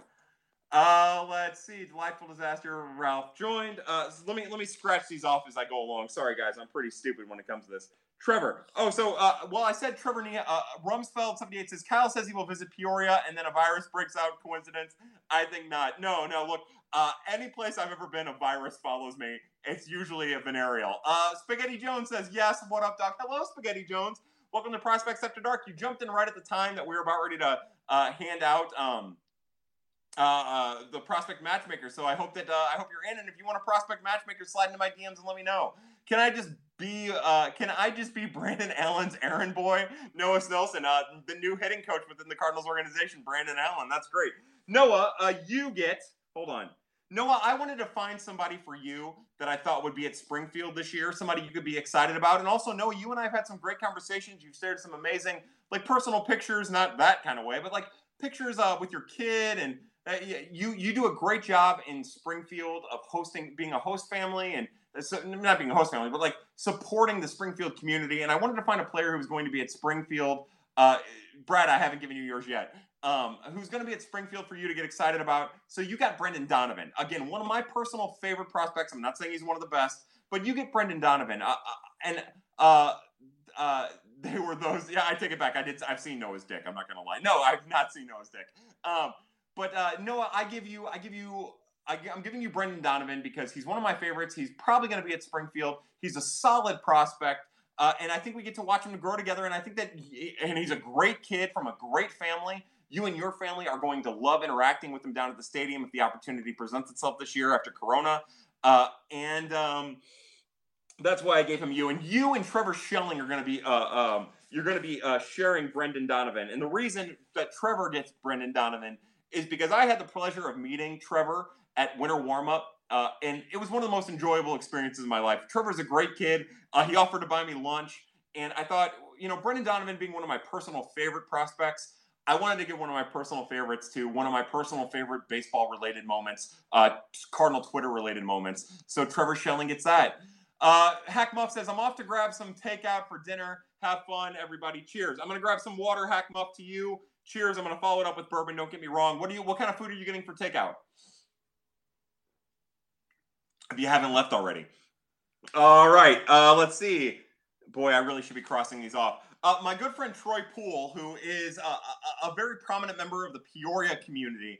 Uh, let's see. Delightful disaster. Ralph joined. Uh, so let me let me scratch these off as I go along. Sorry, guys. I'm pretty stupid when it comes to this. Trevor. Oh, so uh, well, I said Trevor uh, Rumsfeld 78 says Kyle says he will visit Peoria and then a virus breaks out. Coincidence? I think not. No, no. Look, uh, any place I've ever been, a virus follows me. It's usually a venereal. Uh, Spaghetti Jones says yes. What up, Doc? Hello, Spaghetti Jones. Welcome to Prospects After Dark. You jumped in right at the time that we were about ready to uh, hand out um, uh, uh, the prospect matchmaker. So I hope that uh, I hope you're in. And if you want a prospect matchmaker, slide into my DMs and let me know. Can I just be? Uh, can I just be Brandon Allen's errand boy, Noah Snelson, uh, the new hitting coach within the Cardinals organization, Brandon Allen? That's great. Noah, uh, you get. Hold on. Noah, I wanted to find somebody for you that I thought would be at Springfield this year, somebody you could be excited about. And also, Noah, you and I have had some great conversations. You've shared some amazing, like personal pictures, not that kind of way, but like pictures uh, with your kid. And uh, you you do a great job in Springfield of hosting, being a host family, and uh, not being a host family, but like supporting the Springfield community. And I wanted to find a player who was going to be at Springfield. Uh, Brad, I haven't given you yours yet um, who's going to be at Springfield for you to get excited about. So you got Brendan Donovan. Again, one of my personal favorite prospects. I'm not saying he's one of the best, but you get Brendan Donovan. Uh, uh, and uh, uh, they were those. Yeah, I take it back. I did. I've seen Noah's dick. I'm not going to lie. No, I've not seen Noah's dick. Um, but uh, Noah, I give you. I give you. I, I'm giving you Brendan Donovan because he's one of my favorites. He's probably going to be at Springfield. He's a solid prospect. Uh, and I think we get to watch him grow together. And I think that, he, and he's a great kid from a great family. You and your family are going to love interacting with them down at the stadium if the opportunity presents itself this year after Corona. Uh, and um, that's why I gave him you. And you and Trevor Schelling are going to be uh, um, you're going to be uh, sharing Brendan Donovan. And the reason that Trevor gets Brendan Donovan is because I had the pleasure of meeting Trevor at Winter Warm Up. Uh, and it was one of the most enjoyable experiences of my life. Trevor's a great kid. Uh, he offered to buy me lunch. And I thought, you know, Brendan Donovan being one of my personal favorite prospects, I wanted to give one of my personal favorites to one of my personal favorite baseball related moments, uh, Cardinal Twitter related moments. So Trevor Schelling gets that. Uh, Hack Muff says, I'm off to grab some takeout for dinner. Have fun, everybody. Cheers. I'm going to grab some water, Hack Muff, to you. Cheers. I'm going to follow it up with bourbon. Don't get me wrong. What do you? What kind of food are you getting for takeout? If you haven't left already. All right. Uh, let's see. Boy, I really should be crossing these off. Uh, my good friend Troy Poole, who is a, a, a, very prominent member of the Peoria community,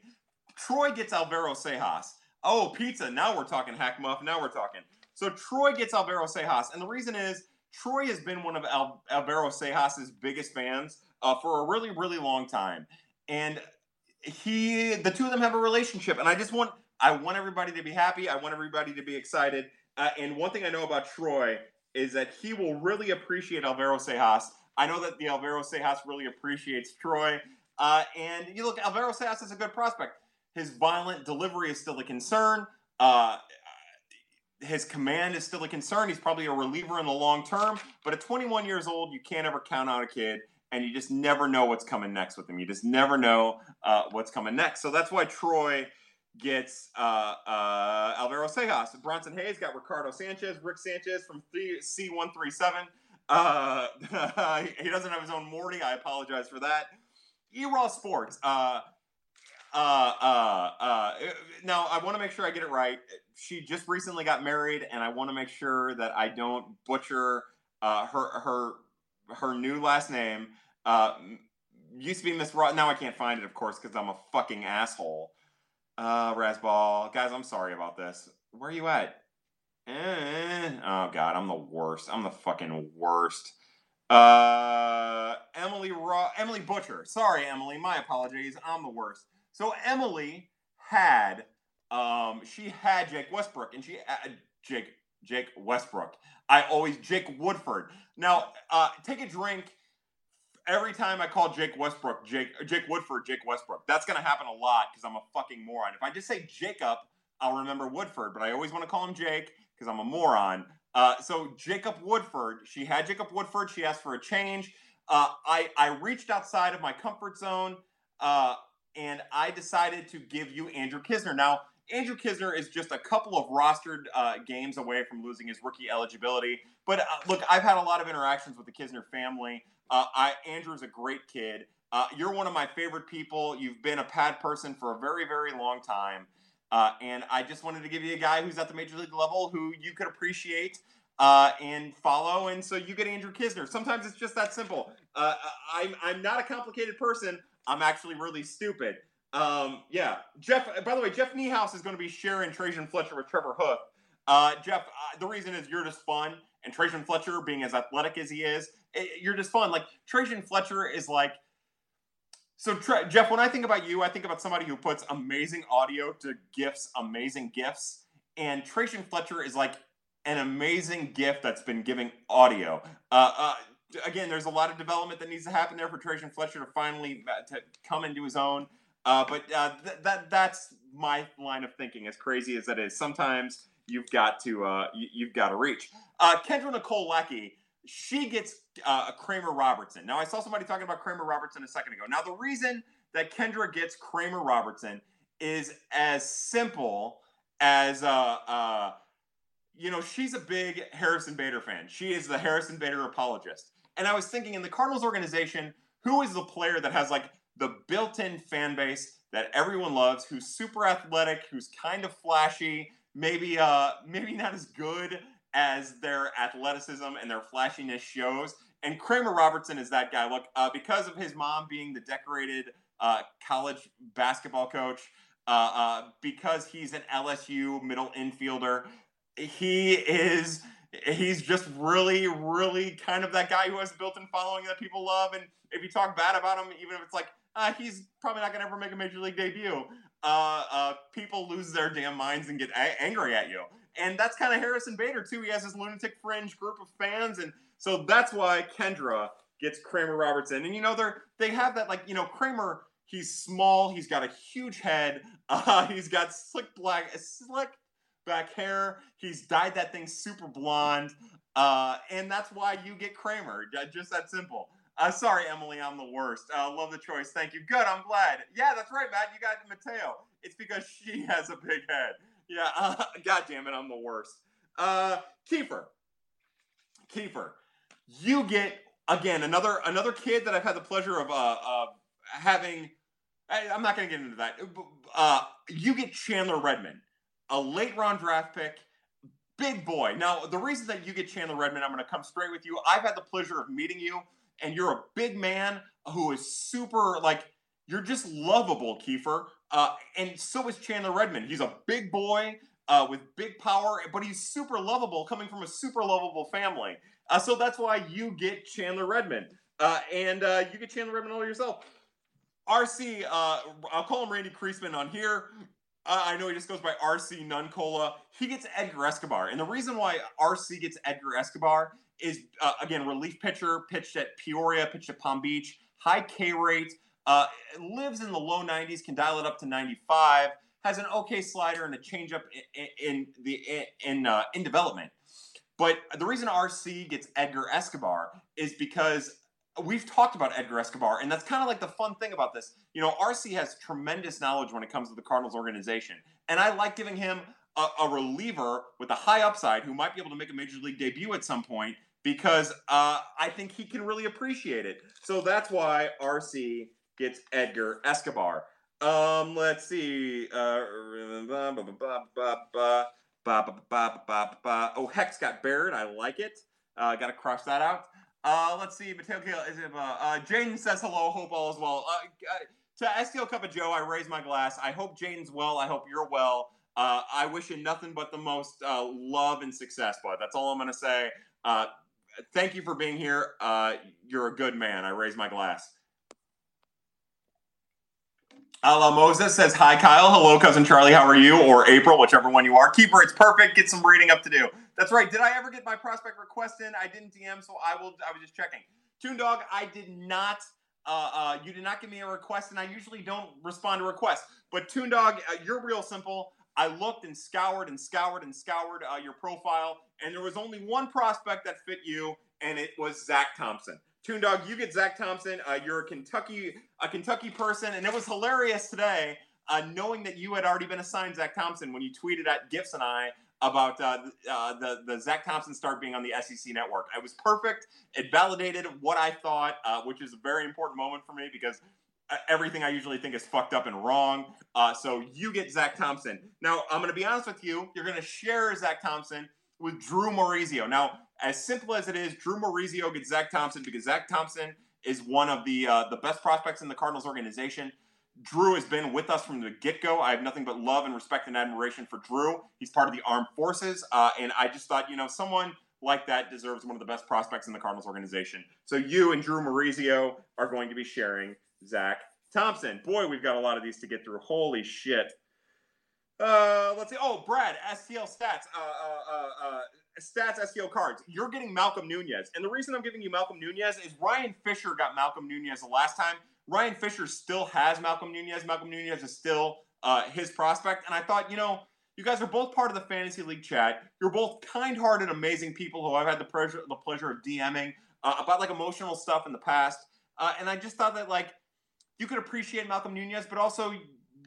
Troy gets Alvaro Seijas. Oh, pizza. Now we're talking hack muff. Now we're talking. So Troy gets Alvaro Seijas, and the reason is Troy has been one of Al- Alvaro Seijas' biggest fans uh, for a really, really long time, and he, the two of them have a relationship, and I just want, I want everybody to be happy. I want everybody to be excited. Uh, and one thing I know about Troy is that he will really appreciate Alvaro Seijas. I know that the Alvaro Seijas really appreciates Troy. Uh, and you look, Alvaro Seijas is a good prospect. His violent delivery is still a concern. Uh, his command is still a concern. He's probably a reliever in the long term. But at 21 years old, you can't ever count out a kid, and you just never know what's coming next with him. You just never know uh, what's coming next. So that's why Troy gets uh, uh, Alvaro Seijas. Bronson Hayes got Ricardo Sanchez, Rick Sanchez from C137. Uh, he doesn't have his own Morty. I apologize for that. E-Raw Sports. Uh, uh, uh, uh, now, I want to make sure I get it right. She just recently got married, and I want to make sure that I don't butcher uh, her her her new last name. Uh, used to be Miss Raw. Now I can't find it, of course, because I'm a fucking asshole. Uh, Rasball, guys, I'm sorry about this. Where are you at? Eh, oh God, I'm the worst. I'm the fucking worst. Uh, Emily Raw, Emily Butcher. Sorry, Emily. My apologies. I'm the worst. So Emily had, um, she had Jake Westbrook, and she uh, Jake Jake Westbrook. I always Jake Woodford. Now, uh, take a drink every time I call Jake Westbrook, Jake Jake Woodford, Jake Westbrook. That's gonna happen a lot because I'm a fucking moron. If I just say Jacob, I'll remember Woodford, but I always want to call him Jake because I'm a moron. Uh, so Jacob Woodford, she had Jacob Woodford. She asked for a change. Uh, I I reached outside of my comfort zone, uh, and I decided to give you Andrew Knizner. Now, Andrew Knizner is just a couple of rostered uh, games away from losing his rookie eligibility. But uh, look, I've had a lot of interactions with the Knizner family. Uh, I, Andrew's a great kid. You're one of my favorite people. You've been a pad person for a very, very long time. Uh, and I just wanted to give you a guy who's at the major league level who you could appreciate uh, and follow. And so you get Andrew Knizner. Sometimes it's just that simple. Uh, I'm, I'm not a complicated person. I'm actually really stupid. Um, yeah, Jeff. By the way, Jeff Niehaus is going to be sharing Trejyn Fletcher with Trevor Hook. Uh, Jeff, uh, the reason is you're just fun, and Trejyn Fletcher, being as athletic as he is, it, eh, you're just fun. Like Trejyn Fletcher is like. So Tre- Jeff, when I think about you, I think about somebody who puts amazing audio to gifts, amazing gifts, and Trejyn Fletcher is like an amazing gift that's been giving audio. Uh, uh, again, there's a lot of development that needs to happen there for Trejyn Fletcher to finally uh, to come into his own. Uh, but uh, th- that that's my line of thinking. As crazy as that is, sometimes you've got to uh, you, have got to reach. Kendra Nicole Lecky, she gets uh, Kramer Robertson. Now I saw somebody talking about Kramer Robertson a second ago. Now the reason that Kendra gets Kramer Robertson is as simple as uh, uh, you know she's a big Harrison Bader fan. She is the Harrison Bader apologist. And I was thinking in the Cardinals organization, who is the player that has like the built-in fan base that everyone loves, who's super athletic, who's kind of flashy, maybe uh maybe not as good as their athleticism and their flashiness shows. And Kramer Robertson is that guy. Look, uh, because of his mom being the decorated uh, college basketball coach, uh, uh because he's an LSU middle infielder, he is he's just really, really kind of that guy who has built-in following that people love. And if you talk bad about him, even if it's like uh, he's probably not going to ever make a major league debut. Uh, uh, people lose their damn minds and get a- angry at you. And that's kind of Harrison Bader, too. He has his lunatic fringe group of fans. And so that's why Kendra gets Kramer Robertson. And, you know, they're, they have that, like, you know, Kramer, he's small, he's got a huge head, uh, he's got slick black, slick back hair, he's dyed that thing super blonde. Uh, and that's why you get Kramer. Just that simple. Uh, sorry, Emily, I'm the worst. Uh, love the choice. Thank you. Good. I'm glad. Yeah, that's right, Matt. You got Mateo. It's because she has a big head. Yeah. Uh, God damn it, I'm the worst. Uh, Kiefer. Kiefer. You get again another another kid that I've had the pleasure of uh, uh having. I, am not going to get into that. Uh, you get Chandler Redmond, a late round draft pick big boy. Now, the reason that you get Chandler Redmond, I'm going to come straight with you. I've had the pleasure of meeting you and you're a big man who is super like you're just lovable, Kiefer. Uh, and so is Chandler Redmond. He's a big boy. uh, with big power, but he's super lovable, coming from a super lovable family. Uh, so that's why you get Chandler Redmond, uh, and uh, you get Chandler Redmond all yourself. RC, uh, I'll call him Randy Kriesman on here. I know he just goes by RC Nuncola. He gets Edgar Escobar, and the reason why RC gets Edgar Escobar is again relief pitcher, pitched at Peoria, pitched at Palm Beach, high K rate. Lives in the low 90s, can dial it up to 95 has an okay slider and a changeup in, in the in uh, in development. But the reason RC gets Edgar Escobar is because we've talked about Edgar Escobar, and that's kind of like the fun thing about this. You know, RC has tremendous knowledge when it comes to the Cardinals organization, and I like giving him a, a reliever with a high upside who might be able to make a major league debut at some point because uh, I think he can really appreciate it. So that's why RC gets Edgar Escobar. Um, let's see. Uh, oh, Hex got Barrett. I like it. Uh, got to cross that out. Uh, let's see. Mateo is it, uh, uh, says hello. Hope all is well. Uh, to STL Cup of Joe, I raise my glass. I hope Jaden's well. I hope you're well. Uh, I wish you nothing but the most uh, love and success, bud. That's all I'm to say. Uh, thank you for being here. Uh, you're a good man. I raise my glass. Ala Moses says, Hi, Kyle. Hello, cousin Charlie. How are you? Or April, whichever one you are. Keeper, it's perfect. Get some reading up to do. That's right. Did I ever get my prospect request in? I didn't DM, so I will. I was just checking. Toon Dog, I did not. Uh, uh, you did not give me a request, and I usually don't respond to requests. But Toon Dog, uh, you're real simple. I looked and scoured and scoured and scoured uh, your profile, and there was only one prospect that fit you, and it was Zack Thompson. Toon Dog, you get Zack Thompson. Uh, you're a Kentucky a Kentucky person, and it was hilarious today uh, knowing that you had already been assigned Zack Thompson when you tweeted at Gifts and I about uh, uh, the the Zack Thompson start being on the SEC network. It was perfect. It validated what I thought, uh, which is a very important moment for me because uh, everything I usually think is fucked up and wrong. So you get Zack Thompson. Now I'm going to be honest with you. You're going to share Zack Thompson with Drew Morizio. Now as simple as it is, Drew Morizio gets Zack Thompson because Zack Thompson is one of the uh, the best prospects in the Cardinals organization. Drew has been with us from the get go. I have nothing but love and respect and admiration for Drew. He's part of the armed forces, uh, and I just thought, you know, someone like that deserves one of the best prospects in the Cardinals organization. So you and Drew Morizio are going to be sharing Zack Thompson. Boy, we've got a lot of these to get through. Holy shit. Uh, let's see. Oh, Brad, STL stats. Uh, uh, uh, uh stats SEO cards. You're getting Malcom Nunez. And the reason I'm giving you Malcom Nunez is Ryan Fisher got Malcom Nunez the last time. Ryan Fisher still has Malcom Nunez. Malcom Nunez is still uh, his prospect. And I thought, you know, you guys are both part of the fantasy league chat. You're both kind-hearted, amazing people who I've had the pleasure the pleasure of DMing uh, about like emotional stuff in the past. Uh, and I just thought that like you could appreciate Malcom Nunez, but also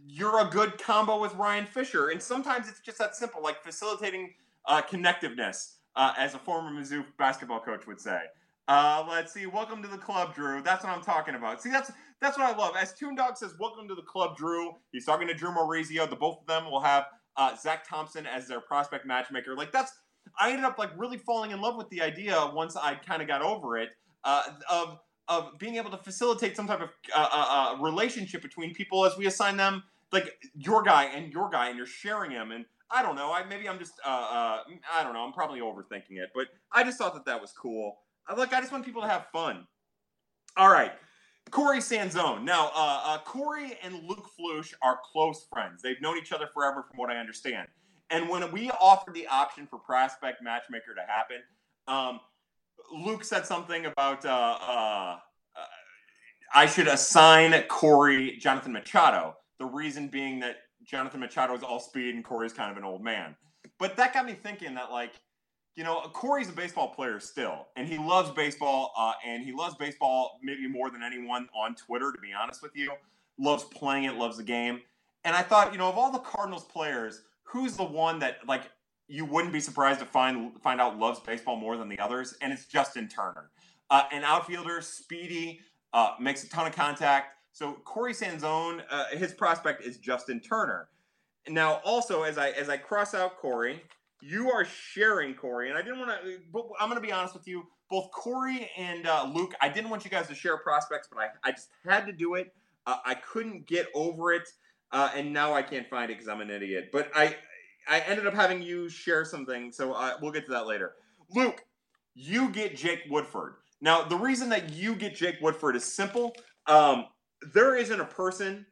you're a good combo with Ryan Fisher. And sometimes it's just that simple, like facilitating uh, connectiveness, uh, as a former Mizzou basketball coach would say. Uh, let's see. Welcome to the club, Drew. That's what I'm talking about. See, that's that's what I love. As Toon Dog says, "Welcome to the club, Drew." He's talking to Drew Morizio. The both of them will have uh, Zack Thompson as their prospect matchmaker. Like that's, I ended up like really falling in love with the idea once I kind of got over it uh, of of being able to facilitate some type of uh, uh, uh, relationship between people as we assign them like your guy and your guy, and you're sharing him and I don't know. I maybe I'm just uh, uh, I don't know. I'm probably overthinking it, but I just thought that that was cool. I, look, I just want people to have fun. All right, Corey Sanzone. Now, uh, uh, Corey and Luke Flush are close friends. They've known each other forever, from what I understand. And when we offered the option for prospect matchmaker to happen, um, Luke said something about uh, uh, uh I should assign Corey Jonathan Machado. The reason being that Jonathan Machado is all speed and Corey's kind of an old man. But that got me thinking that like, you know, Corey's a baseball player still, and he loves baseball, uh, and he loves baseball maybe more than anyone on Twitter, to be honest with you. Loves playing it, loves the game. And I thought, you know, of all the Cardinals players, who's the one that like you wouldn't be surprised to find find out loves baseball more than the others? And it's Justin Toerner, uh, an outfielder, speedy, uh, makes a ton of contact so Corey Sanzone, uh, his prospect is Justin Toerner. Now, also as I as I cross out Corey, you are sharing Corey, and I didn't want to. But I'm going to be honest with you. Both Corey and uh, Luke, I didn't want you guys to share prospects, but I, I just had to do it. Uh, I couldn't get over it, uh, and now I can't find it because I'm an idiot. But I, I ended up having you share something, so uh, we'll get to that later. Luke, you get Jake Woodford. Now, the reason that you get Jake Woodford is simple. Um, there isn't a person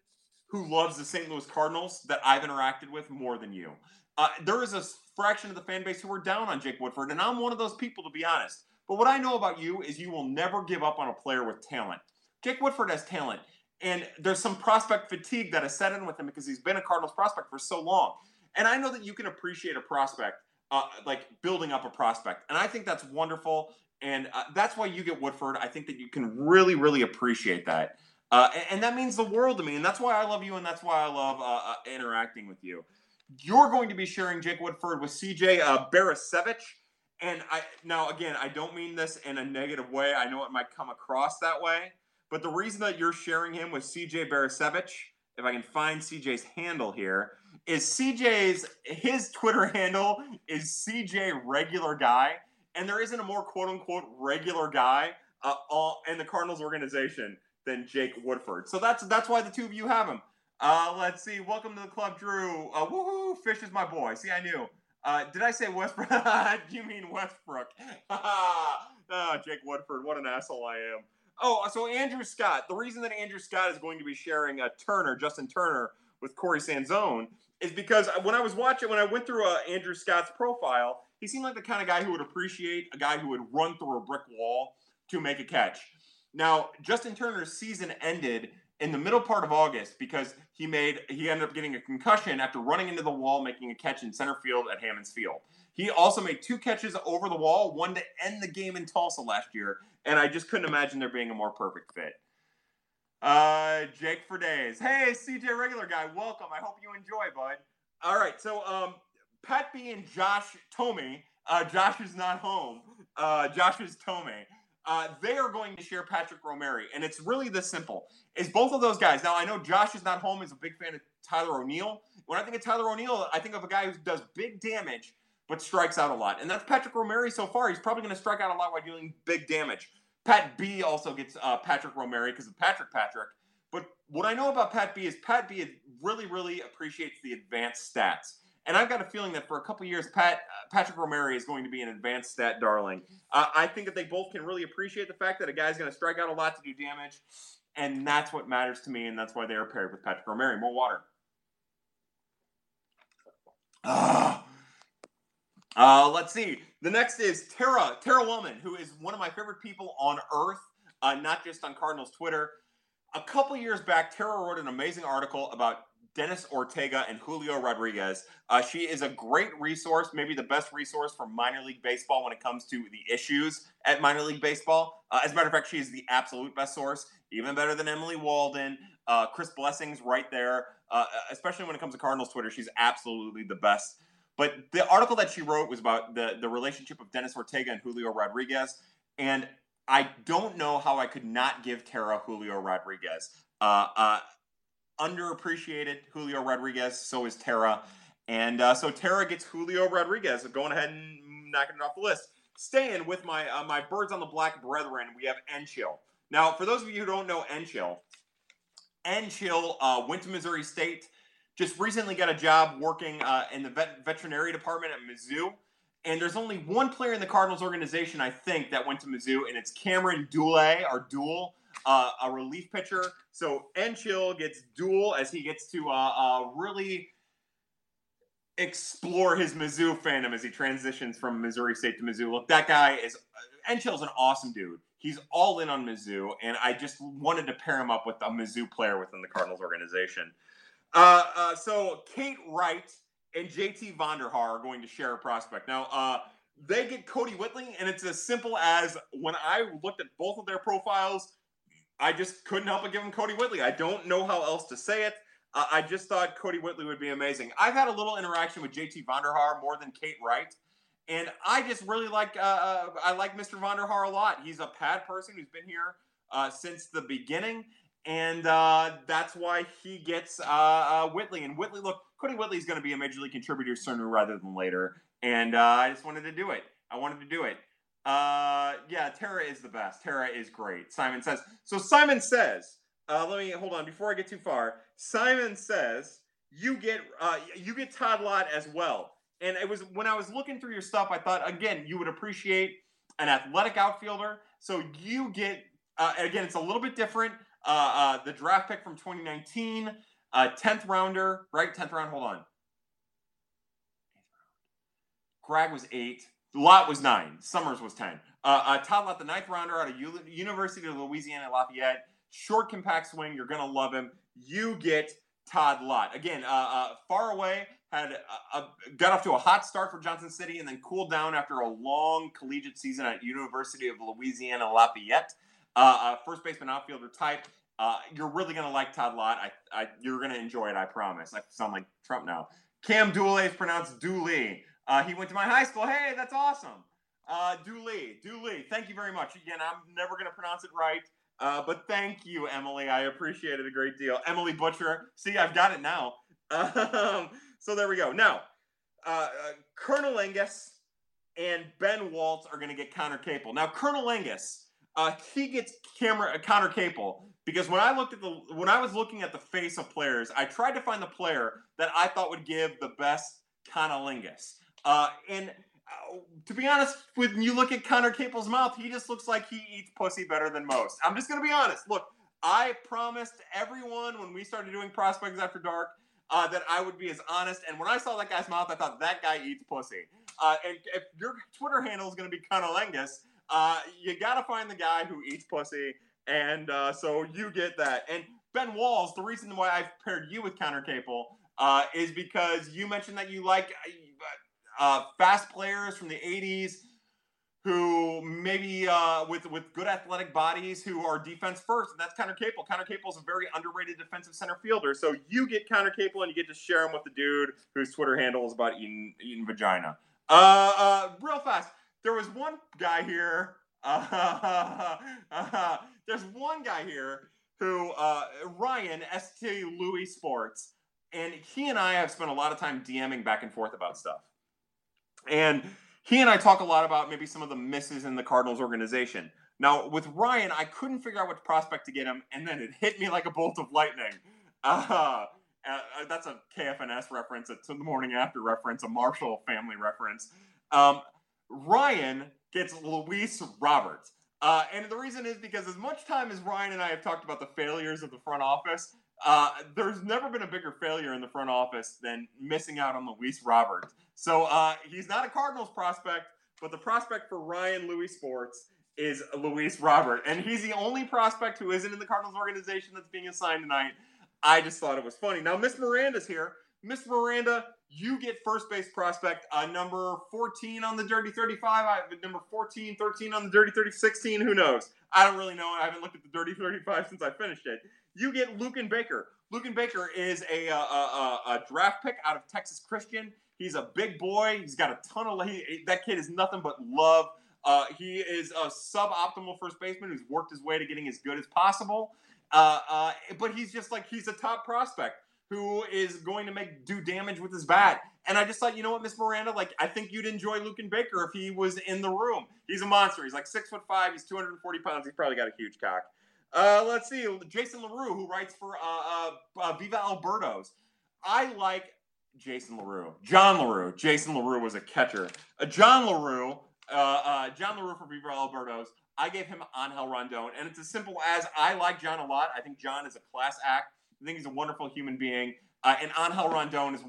who loves the St. Louis Cardinals that I've interacted with more than you. Uh, there is a fraction of the fan base who are down on Jake Woodford, and I'm one of those people, to be honest. But what I know about you is you will never give up on a player with talent. Jake Woodford has talent, and there's some prospect fatigue that has set in with him because he's been a Cardinals prospect for so long. And I know that you can appreciate a prospect, uh, like building up a prospect, and I think that's wonderful. And uh, that's why you get Woodford. I think that you can really, really appreciate that. Uh, and, and, that means the world to me. And that's why I love you, and that's why I love uh, uh, interacting with you. You're going to be sharing Jake Woodford with CJ uh. And I now again, I don't mean this in a negative way. I know it might come across that way, but the reason that you're sharing him with CJ Barasiewicz, if I can find CJ's handle here, is CJ's his Twitter handle is CJ Regular Guy, and there isn't a more quote unquote regular guy uh, all in the Cardinals organization than Jake Woodford. So that's that's why the two of you have him. Uh, let's see. Welcome to the club, Drew. Uh, woohoo! Fish is my boy. See, I knew. Uh, did I say Westbrook? you mean Westbrook? oh, Jake Woodford. What an asshole I am. Oh, so Andrew Scott. The reason that Andrew Scott is going to be sharing a Toerner, Justin Toerner, with Corey Sanzone is because when I was watching, when I went through uh, Andrew Scott's profile, he seemed like the kind of guy who would appreciate a guy who would run through a brick wall to make a catch. Now, Justin Toerner's season ended in the middle part of August because he made he ended up getting a concussion after running into the wall making a catch in center field at Hammons Field. He also made two catches over the wall, one to end the game in Tulsa last year, and I just couldn't imagine there being a more perfect fit. Uh, Jake for days. Hey, CJ regular guy, welcome. I hope you enjoy, bud. All right, so um, Pat B and Josh Tomey. Uh, Josh is not home. Uh, Josh is Tomey uh, they are going to share Patrick Romeri. And it's really this simple. Is both of those guys. Now, I know Josh is not home, is a big fan of Tyler O'Neill. When I think of Tyler O'Neill, I think of a guy who does big damage but strikes out a lot. And that's Patrick Romeri so far. He's probably going to strike out a lot while doing big damage. Pat B also gets uh, Patrick Romeri because of Patrick Patrick. But what I know about Pat B is Pat B really, really appreciates the advanced stats. And I've got a feeling that for a couple years, Pat uh, Patrick Romeri is going to be an advanced stat darling. Uh, I think that they both can really appreciate the fact that a guy's going to strike out a lot to do damage, and that's what matters to me, and that's why they are paired with Patrick Romeri. More water. Ah. Uh, let's see. The next is Tara Tara Wellman, who is one of my favorite people on earth, uh, not just on Cardinals Twitter. A couple years back, Tara wrote an amazing article about Dennis Ortega and Julio Rodriguez. Uh, she is a great resource, maybe the best resource for minor league baseball when it comes to the issues at minor league baseball. Uh, as a matter of fact, she is the absolute best source, even better than Emily Waldon. Uh, Chris Blessing's right there, uh, especially when it comes to Cardinals Twitter. She's absolutely the best. But the article that she wrote was about the, the relationship of Dennis Ortega and Julio Rodriguez. And I don't know how I could not give Tara Julio Rodriguez. Uh, uh, underappreciated Julio Rodriguez. So is Tara. And uh, so Tara gets Julio Rodriguez, going ahead and knocking it off the list. Staying with my uh, my birds on the black brethren, we have Enchil. Now, for those of you who don't know Enchil, Enchil uh, went to Missouri State. Just recently got a job working uh, in the vet- veterinary department at Mizzou. And there's only one player in the Cardinals organization, I think, that went to Mizzou, and it's Cameron Dule or Duel uh, a relief pitcher. So Enchil gets dual as he gets to uh, uh, really explore his Mizzou fandom as he transitions from Missouri State to Mizzou. Look, that guy is Enchill's an awesome dude. He's all in on Mizzou, and I just wanted to pair him up with a Mizzou player within the Cardinals organization. Uh, uh, so Kate Wright and JT Vonderhaar are going to share a prospect. Now, uh, they get Cody Whitley, and it's as simple as when I looked at both of their profiles, I just couldn't help but give him Cody Whitley. I don't know how else to say it. Uh, I just thought Cody Whitley would be amazing. I've had a little interaction with JT Vonderhaar more than Kate Wright. And I just really like uh, uh, I like Mr. Vonderhaar a lot. He's a pad person who's been here uh, since the beginning, and uh, that's why he gets uh, Whitley. And Whitley, look, Cody Whitley is going to be a major league contributor sooner rather than later. And I just wanted to do it. I wanted to do it. Uh, yeah, Tara is the best. Tara is great. Simon says. So Simon says. Uh, let me hold on before I get too far. Simon says you get uh, you get Todd Lott as well. And it was when I was looking through your stuff, I thought again you would appreciate an athletic outfielder. So you get uh, again, it's a little bit different. Uh, uh, the draft pick from 2019, uh, 10th rounder, right? 10th round. Hold on. Greg was eight. Lott was nine. Sommers was 10. Uh, uh, Todd Lott, the ninth rounder out of U- University of Louisiana Lafayette. Short, compact swing. You're to love him. You get Todd Lott. Again, uh, uh, far away, had got off to a hot start for Johnson City and then cooled down after a long collegiate season at University of Louisiana Lafayette. Uh, uh, first baseman outfielder type. You're really to like Todd Lott. I, I, you're to enjoy it, I promise. I sound like Trump now. Cam Dooley is pronounced Dooley. Uh, he went to my high school. Hey, that's awesome. Uh, Dooley, Dooley. Thank you very much. Again, I'm never going to pronounce it right. Uh, but thank you, Emily. I appreciate it a great deal. Emily Butcher. See, I've got it now. Um, so there we go. Now, uh, uh, Colonel Angus and Ben Waltz are going to get Conner Capel. Now, Colonel Angus, uh, he gets camera uh, Conner Capel because when I looked at the when I was looking at the face of players, I tried to find the player that I thought would give the best conolingus. Uh, and uh, to be honest, when you look at Conner Capel's mouth, he just looks like he eats pussy better than most. I'm just gonna be honest. Look, I promised everyone when we started doing prospects after dark uh, that I would be as honest. And when I saw that guy's mouth, I thought that guy eats pussy. Uh, and if your Twitter handle is going to be Conolingus, uh, you got to find the guy who eats pussy. And uh, so you get that. And Ben Walls, the reason why I've paired you with Conner Capel uh, is because you mentioned that you like uh, fast players from the 80s who maybe uh, with with good athletic bodies who are defense first, and that's Conner Capel. Conner Capel is a very underrated defensive center fielder. So you get Conner Capel, and you get to share him with the dude whose Twitter handle is about eating eating vagina. Uh, uh, real fast, there was one guy here. There's one guy here who uh, Ryan St. Louis Sports, and he and I have spent a lot of time DMing back and forth about stuff, and he and I talk a lot about maybe some of the misses in the Cardinals organization. Now, with Ryan, I couldn't figure out which prospect to get him, and then it hit me like a bolt of lightning. Uh, uh, that's a KFNS reference, a to the morning after reference, a Marshall family reference. Um, Ryan gets Luis Roberts. Uh, and the reason is because as much time as Ryan and I have talked about the failures of the front office, uh, there's never been a bigger failure in the front office than missing out on Luis Roberts. So uh, he's not a Cardinals prospect, but the prospect for Ryan Louis Sports is Luis Robert. And he's the only prospect who isn't in the Cardinals organization that's being assigned tonight. I just thought it was funny. Now, Miss Miranda's here. Miss Miranda, you get first base prospect uh, number 14 on the Dirty 35, I, have number 14, 13 on the Dirty 30, 16, who knows? I don't really know. I haven't looked at the Dirty 35 since I finished it. You get Luken Baker. Luken Baker is a, a, a, a draft pick out of Texas Christian. He's a big boy. He's got a ton of he, that kid is nothing but love. Uh, he is a suboptimal first baseman who's worked his way to getting as good as possible. Uh, uh, but he's just like he's a top prospect who is going to make do damage with his bat. And I just thought, you know what, Miss Miranda, like I think you'd enjoy Luken Baker if he was in the room. He's a monster. He's like six foot five. He's 240 pounds. He's probably got a huge cock. Uh, let's see, Jason Larue, who writes for uh, uh, Viva El Birdos. I like Jason Larue. John Larue. Jason Larue was a catcher. Uh, John Larue. Uh, uh, John Larue for Viva El Birdos. I gave him Angel Rondon, and it's as simple as I like John a lot. I think John is a class act. I think he's a wonderful human being, uh, and Angel Rondon is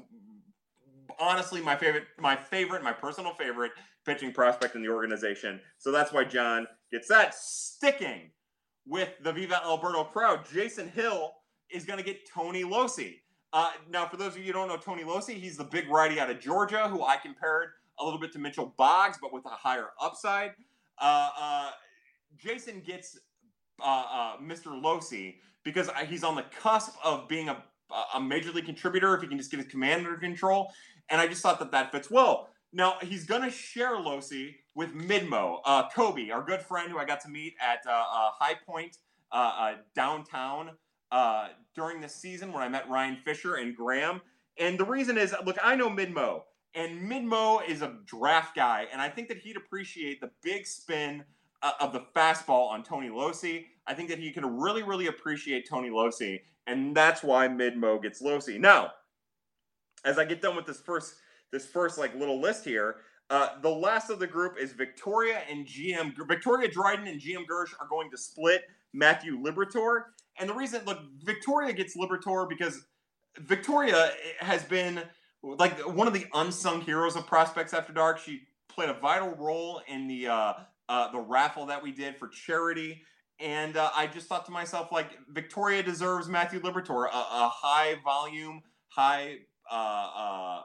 honestly my favorite, my favorite, my personal favorite pitching prospect in the organization. So that's why John gets that. Sticking with the Viva Alberto crowd, Jason Hill is going to get Tony Locey. Uh, now, for those of you who don't know Tony Locey, he's the big righty out of Georgia who I compared a little bit to Mitchell Boggs, but with a higher upside. Uh, uh, Jason gets uh, uh, Mr. Locey because he's on the cusp of being a, a major league contributor if he can just get his command under control. And I just thought that that fits well. Now, he's going to share Locey with Midmo, uh, Kobe, our good friend who I got to meet at High Point downtown uh, during the season when I met Ryan Fisher and Graham. And the reason is, look, I know Midmo, and Midmo is a draft guy, and I think that he'd appreciate the big spin uh, of the fastball on Tony Locey. I think that he can really, really appreciate Tony Locey, and that's why Midmo gets Locey. Now, as I get done with this first this first like little list here, uh, the last of the group is Victoria and GM. Victoria Dryden and GM Gersh are going to split Matthew Liberatore. And the reason, look, Victoria gets Liberatore because Victoria has been like one of the unsung heroes of Prospects After Dark. She played a vital role in the uh, uh, the raffle that we did for charity. And uh, I just thought to myself, like, Victoria deserves Matthew Liberatore, a, a high volume, high uh, uh,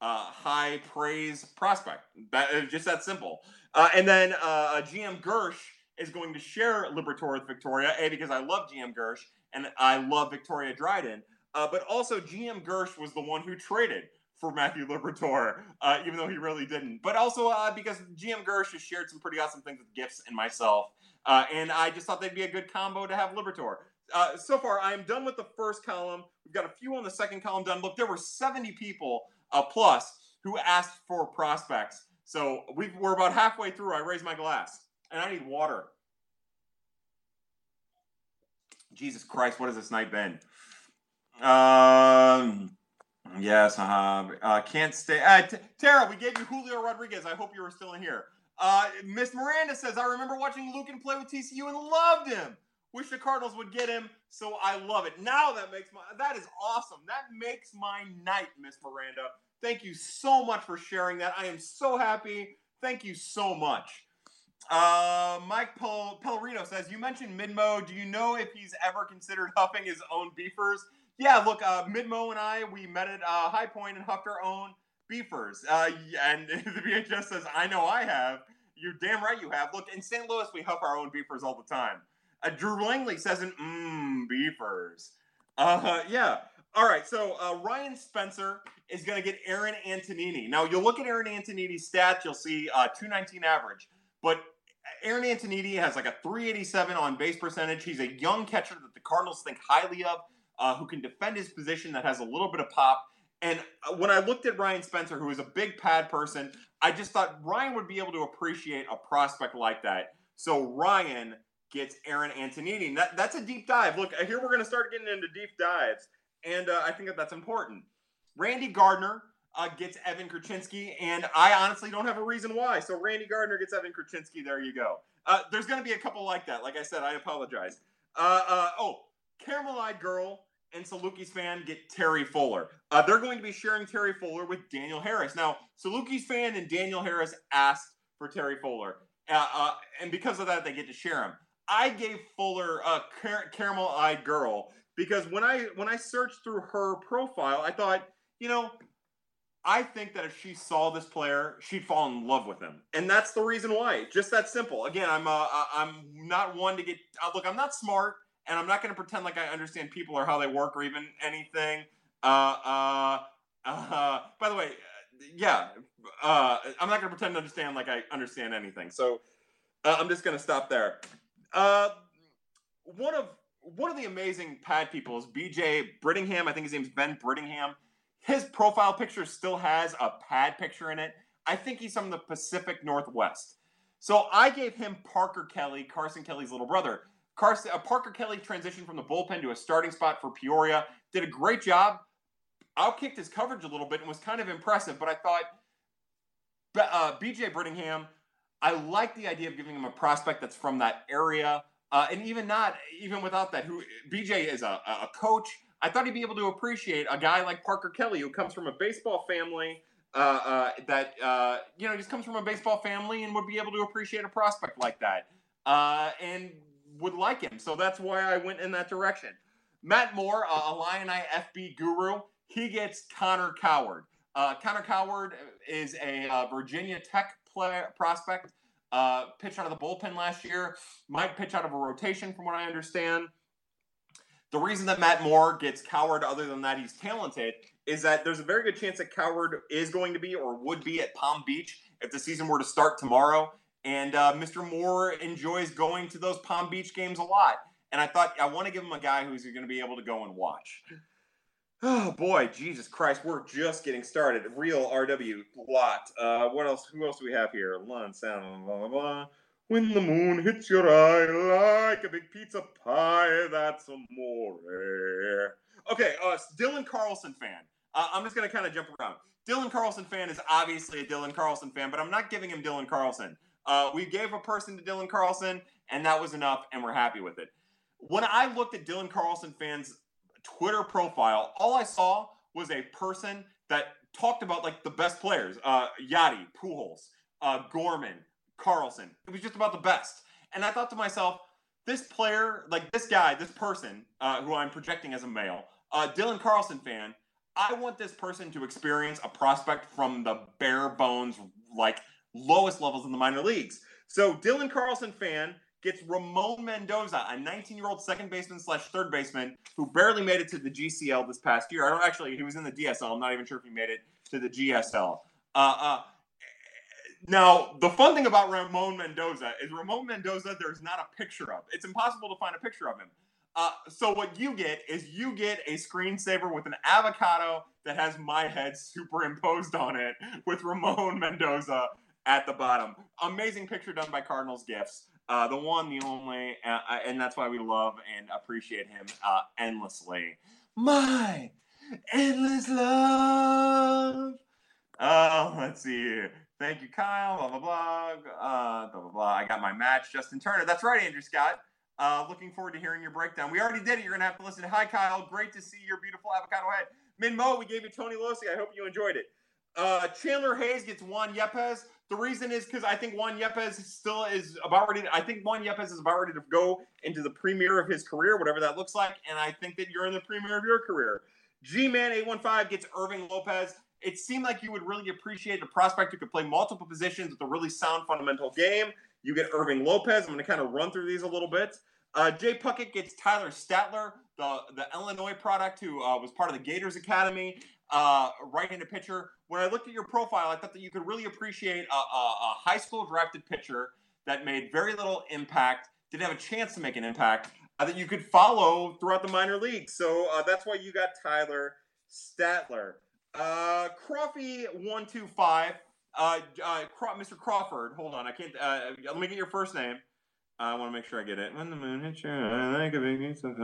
uh, high praise prospect. Is just that simple. Uh, and then uh, GM Gersh is going to share Liberatore with Victoria, A, because I love GM Gersh and I love Victoria Dryden. Uh, but also, GM Gersh was the one who traded for Matthew Liberatore, uh, even though he really didn't. But also uh, because GM Gersh has shared some pretty awesome things with Gifts and myself. and I just thought they'd be a good combo to have Liberatore. Uh, so far, I'm done with the first column. We've got a few on the second column done. Look, there were 70 people uh, plus who asked for prospects. So we are about halfway through. I raise my glass, and I need water. Jesus Christ, what has this night been? Um, yes, uh-huh. uh, can't stay. Uh, T- Tara, we gave you Julio Rodriguez. I hope you were still in here. Uh, Miss Miranda says, I remember watching Luken play with TCU and loved him. Wish the Cardinals would get him, so I love it. Now that makes my that is awesome. That makes my night, Miss Miranda. Thank you so much for sharing that. I am so happy. Thank you so much. Uh, Mike Pel- Pellerino says, You mentioned Midmo. Do you know if he's ever considered huffing his own beefers? Yeah, look, uh, Midmo and I, we met at uh, High Point and huffed our own beefers. Uh, and the VHS says, I know I have. You're damn right you have. Look, in St. Louis, we huff our own beefers all the time. Uh, Drew Langley says, in Mmm, beefers. Uh, yeah. All right, so uh, Ryan Spencer is going to get Aaron Antonini. Now, you'll look at Aaron Antonini's stats, you'll see uh, 219 average, but Aaron Antonini has like a 387 on base percentage. He's a young catcher that the Cardinals think highly of, uh, who can defend his position, that has a little bit of pop. And uh, when I looked at Ryan Spencer, who is a big pad person, I just thought Ryan would be able to appreciate a prospect like that. So Ryan gets Aaron Antonini. That, that's a deep dive. Look, here we're going to start getting into deep dives and uh, I think that that's important. Randy Gardner uh, gets Evan Kruczynski, and I honestly don't have a reason why. So Randy Gardner gets Evan Kruczynski. There you go. Uh, there's going to be a couple like that. Like I said, I apologize. Uh, uh, oh, Caramel Eyed Girl and Salukis fan get Terry Fuller. Uh, they're going to be sharing Terry Fuller with Daniel Harris. Now, Salukis fan and Daniel Harris asked for Terry Fuller, and because of that, they get to share him. I gave Fuller a car- Caramel Eyed Girl because when I when I searched through her profile, I thought, you know, I think that if she saw this player, she'd fall in love with him, and that's the reason why. Just that simple. Again, I'm uh, I'm not one to get uh, look. I'm not smart, and I'm not going to pretend like I understand people or how they work or even anything. Uh, uh, uh, by the way, yeah, uh, I'm not going to pretend to understand like I understand anything. So uh, I'm just going to stop there. Uh, one of one of the amazing pad people is BJ Brittingham. I think his name's Ben Brittingham. His profile picture still has a pad picture in it. I think he's from the Pacific Northwest. So I gave him Parker Kelly, Carson Kelly's little brother. Carson, uh, Parker Kelly transitioned from the bullpen to a starting spot for Peoria. Did a great job. Outkicked his coverage a little bit and was kind of impressive, but I thought uh, BJ Brittingham, I like the idea of giving him a prospect that's from that area. Uh, and even not, even without that, who BJ is a, a coach. I thought he'd be able to appreciate a guy like Parker Kelly, who comes from a baseball family uh, uh, that uh, you know just comes from a baseball family and would be able to appreciate a prospect like that, uh, and would like him. So that's why I went in that direction. Matt Moore, uh, Illini FB guru, he gets Connor Coward. Uh, Connor Coward is a Virginia Tech player prospect uh, pitched out of the bullpen last year, might pitch out of a rotation, from what I understand. The reason that Matt Moore gets Coward, other than that he's talented, is that there's a very good chance that Coward is going to be or would be at Palm Beach if the season were to start tomorrow. And uh, Mr. Moore enjoys going to those Palm Beach games a lot. And I thought I want to give him a guy who's going to be able to go and watch. Oh boy, Jesus Christ, we're just getting started. Real RW lot. Uh, what else? Who else do we have here? Lund, sound, blah, blah, blah. When the moon hits your eye like a big pizza pie, that's amore. Okay, uh, Dylan Carlson fan. Uh, I'm just to kind of jump around. Dylan Carlson fan is obviously a Dylan Carlson fan, but I'm not giving him Dylan Carlson. Uh, we gave a person to Dylan Carlson, and that was enough, and we're happy with it. When I looked at Dylan Carlson fans' Twitter profile, all I saw was a person that talked about like the best players: uh, Yadi, Pujols, uh, Gorman, Carlson. It was just about the best, and I thought to myself, this player, like this guy, this person uh, who I'm projecting as a male, uh, Dylan Carlson fan, I want this person to experience a prospect from the bare bones, like lowest levels in the minor leagues. So Dylan Carlson fan gets Ramon Mendoza, a 19-year-old second baseman slash third baseman who barely made it to the GCL this past year. I don't actually, he was in the DSL. I'm not even sure if he made it to the GSL. Uh, uh, now, the fun thing about Ramon Mendoza is Ramon Mendoza, there's not a picture of. It's impossible to find a picture of him. Uh, so what you get is you get a screensaver with an avocado that has my head superimposed on it with Ramon Mendoza at the bottom. Amazing picture done by Cardinals Gifts. Uh, the one, the only, uh, and that's why we love and appreciate him uh, endlessly. My endless love. Oh, let's see here. Thank you, Kyle. Blah blah blah. Uh, blah blah blah. I got my match, Justin Toerner. That's right, Andrew Scott. Uh, looking forward to hearing your breakdown. We already did it. You're gonna have to listen. Hi, Kyle. Great to see your beautiful avocado head. Min Mo, we gave you Tony Locey. I hope you enjoyed it. Uh, Chandler Hayes gets Juan Yepez. The reason is because I think Juan Yepez still is about ready. To, I think Juan Yepez is about ready to go into the premiere of his career, whatever that looks like. And I think that you're in the premiere of your career. G Man 815 gets Irving Lopez it seemed like you would really appreciate a prospect who could play multiple positions with a really sound fundamental game. You get Irving Lopez. I'm going to kind of run through these a little bit. Uh, Jay Puckett gets Tyler Statler, the, the Illinois product who uh, was part of the Gators Academy, uh, right-handed pitcher. When I looked at your profile, I thought that you could really appreciate a, a, a high school drafted pitcher that made very little impact, didn't have a chance to make an impact, uh, that you could follow throughout the minor leagues. So uh, that's why you got Tyler Statler. Uh, Crawfy one two five. Uh, uh, Mr. Crawford. Hold on, I can't. Uh, let me get your first name. I want to make sure I get it. When the moon hits you, I like a big piece of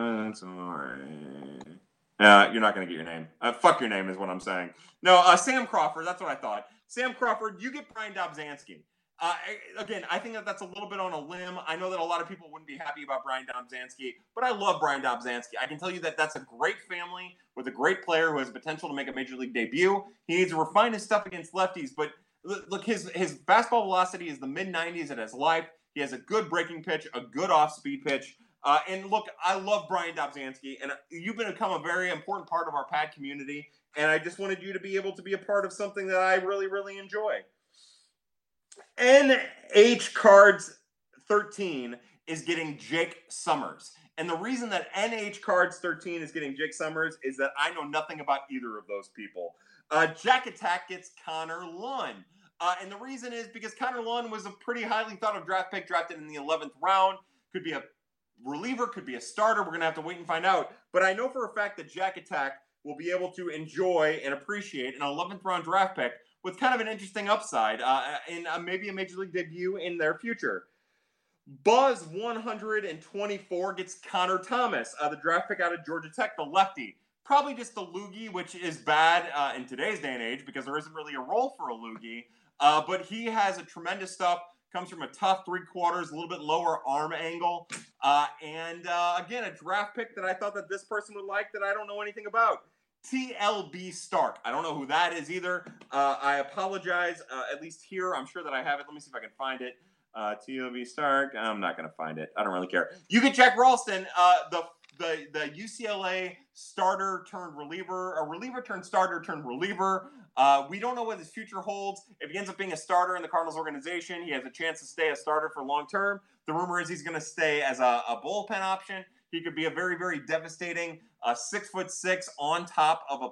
uh, you're not going to get your name. Uh, fuck your name is what I'm saying. No, uh, Sam Crawford. That's what I thought. Sam Crawford. You get Bryan Dobzhansky. Uh, again, I think that that's a little bit on a limb. I know that a lot of people wouldn't be happy about Bryan Dobzhansky, but I love Bryan Dobzhansky. I can tell you that that's a great family with a great player who has potential to make a major league debut. He needs to refine his stuff against lefties, but look, his his fastball velocity is the mid 90s at his life. He has a good breaking pitch, a good off speed pitch. Uh, and look, I love Bryan Dobzhansky, and you've become a very important part of our pad community. And I just wanted you to be able to be a part of something that I really, really enjoy. NH Cards 13 is getting Jake Sommers. And the reason that NH Cards 13 is getting Jake Sommers is that I know nothing about either of those people. Uh, Jack Attack gets Connor Lunn. Uh, and the reason is because Connor Lunn was a pretty highly thought of draft pick, drafted in the 11th round. Could be a reliever, could be a starter. We're going to have to wait and find out. But I know for a fact that Jack Attack will be able to enjoy and appreciate an 11th round draft pick with kind of an interesting upside uh, in uh, maybe a major league debut in their future. Buzz 124 gets Connor Thomas, uh, the draft pick out of Georgia Tech, the lefty. Probably just the loogie, which is bad uh, in today's day and age because there isn't really a role for a loogie. Uh, but he has a tremendous stuff. Comes from a tough three quarters, a little bit lower arm angle, uh, and uh, again a draft pick that I thought that this person would like that I don't know anything about. TLB Stark. I don't know who that is either. Uh, I apologize. Uh, at least here, I'm sure that I have it. Let me see if I can find it. Uh, TLB Stark. I'm not going to find it. I don't really care. You get Jack Ralston, uh, the the the UCLA starter turned reliever, a reliever turned starter turned reliever. Uh, we don't know what his future holds. If he ends up being a starter in the Cardinals organization, he has a chance to stay a starter for long term. The rumor is he's going to stay as a, a bullpen option. He could be a very, very devastating uh, six foot six on top of a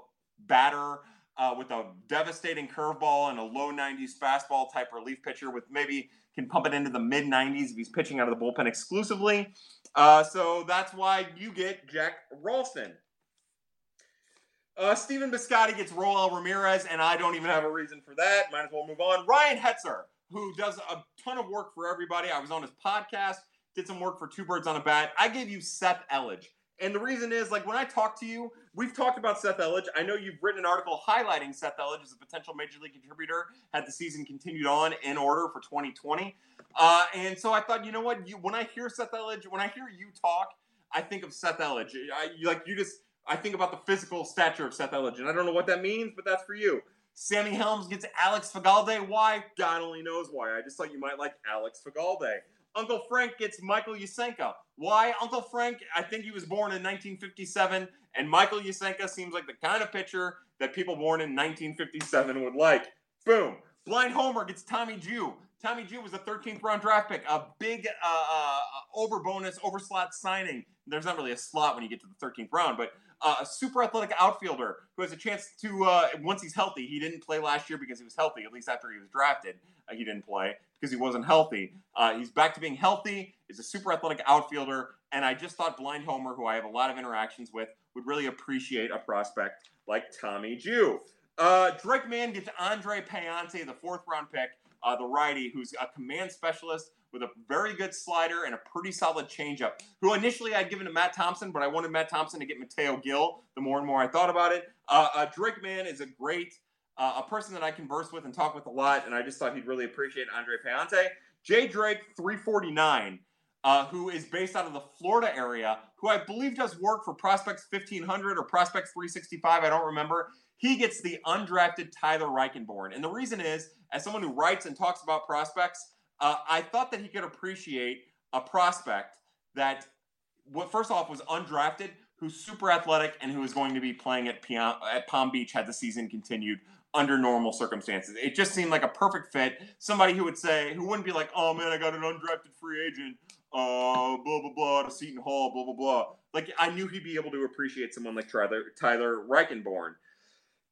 batter uh, with a devastating curveball and a low 90s fastball type relief pitcher with maybe can pump it into the mid 90s if he's pitching out of the bullpen exclusively. Uh, so that's why you get Jack Ralston. Uh, Stephen Biscotti gets Roel Ramirez, and I don't even have a reason for that. Might as well move on. Ryan Hetzer, who does a ton of work for everybody. I was on his podcast did some work for Two Birds on a Bat. I gave you Seth Elledge. And the reason is, like, when I talk to you, We've talked about Seth Elledge. I know you've written an article highlighting Seth Elledge as a potential major league contributor had the season continued on in order for 2020. Uh, and so I thought, you know what? You, when I hear Seth Elledge, when I hear you talk, I think of Seth Elledge. I, like you just, I think about the physical stature of Seth Elledge. I don't know what that means, but that's for you. Sammy Helms gets Alex Fagalde. Why? God only knows why. I just thought you might like Alex Fagalde. Uncle Frank gets Michael Yusenka. Why? Uncle Frank, I think he was born in 1957, and Michael Yusenka seems like the kind of pitcher that people born in 1957 would like. Boom. Blind Homer gets Tommy Jew. Tommy Jew was a 13th round draft pick, a big uh, uh, over bonus, over slot signing. There's not really a slot when you get to the 13th round, but uh, a super athletic outfielder who has a chance to, uh, once he's healthy, he didn't play last year because he was healthy, at least after he was drafted. Uh, he didn't play because he wasn't healthy. Uh, he's back to being healthy, is a super athletic outfielder, and I just thought Blind Homer, who I have a lot of interactions with, would really appreciate a prospect like Tommy Jew. Drake Mann gets Andre Pallante, the fourth round pick uh, the righty, who's a command specialist with a very good slider and a pretty solid changeup. Who initially I'd given to Matt Thompson, but I wanted Matt Thompson to get Mateo Gil. The more and more I thought about it, uh, uh, Drake Mann is a great, uh, a person that I converse with and talk with a lot, and I just thought he'd really appreciate Andre Pallante. Jay Drake, 349. Uh, who is based out of the Florida area, who I believe does work for Prospects 1500 or Prospects 365. I don't remember. He gets the undrafted Tyler Reichenborn. And the reason is as someone who writes and talks about prospects, uh, I thought that he could appreciate a prospect that, what first off, was undrafted, who's super athletic, and who is going to be playing at, at Palm Beach had the season continued under normal circumstances. It just seemed like a perfect fit. Somebody who would say, who wouldn't be like, oh man, I got an undrafted free agent, uh, blah, blah, blah, to Seton Hall, blah, blah, blah. Like, I knew he'd be able to appreciate someone like Tyler, Tyler Reichenborn.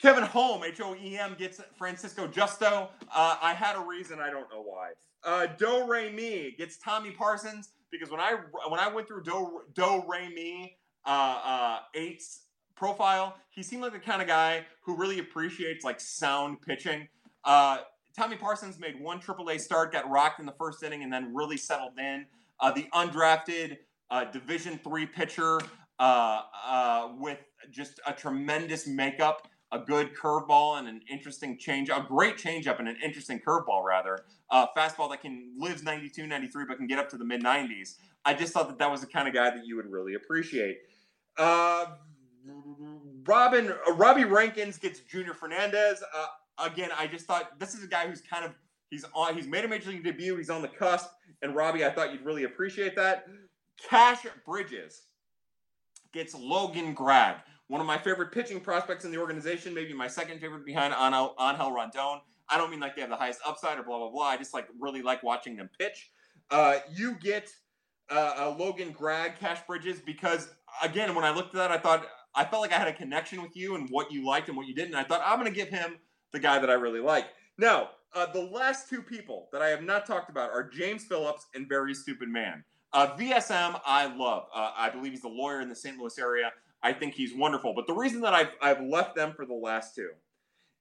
Kevin Hoem, H O E M, gets Francisco Justo. Uh, I had a reason. I don't know why. Uh, Do Re Mi gets Tommy Parsons because when I when I went through Do Do Re Mi uh, uh, eight's profile, he seemed like the kind of guy who really appreciates like sound pitching. Uh, Tommy Parsons made one AAA start, got rocked in the first inning, and then really settled in. Uh, the undrafted uh, Division three pitcher uh, uh, with just a tremendous makeup a good curveball and an interesting change, a great changeup and an interesting curveball rather, uh, fastball that can lives 92, 93, but can get up to the mid 90s. I just thought that that was the kind of guy that you would really appreciate. Uh, Robin uh, Robbie Rankins gets Junior Fernandez. Uh, again, I just thought this is a guy who's kind of he's on he's made a major league debut. He's on the cusp, and Robbie, I thought you'd really appreciate that. Cash Bridges gets Logan Gragg one of my favorite pitching prospects in the organization, maybe my second favorite behind Angel Rondon. I don't mean like they have the highest upside or blah blah blah. I just like really like watching them pitch. Uh, you get uh, Logan Gragg, Cash Bridges, because again, when I looked at that, I thought I felt like I had a connection with you and what you liked and what you didn't. I thought I'm going to give him the guy that I really like. Now, uh, the last two people that I have not talked about are James Phillips and Very Stupid Man. Uh, VSM, I love. Uh, I believe he's a lawyer in the St. Louis area. I think he's wonderful. But the reason that I've, I've left them for the last two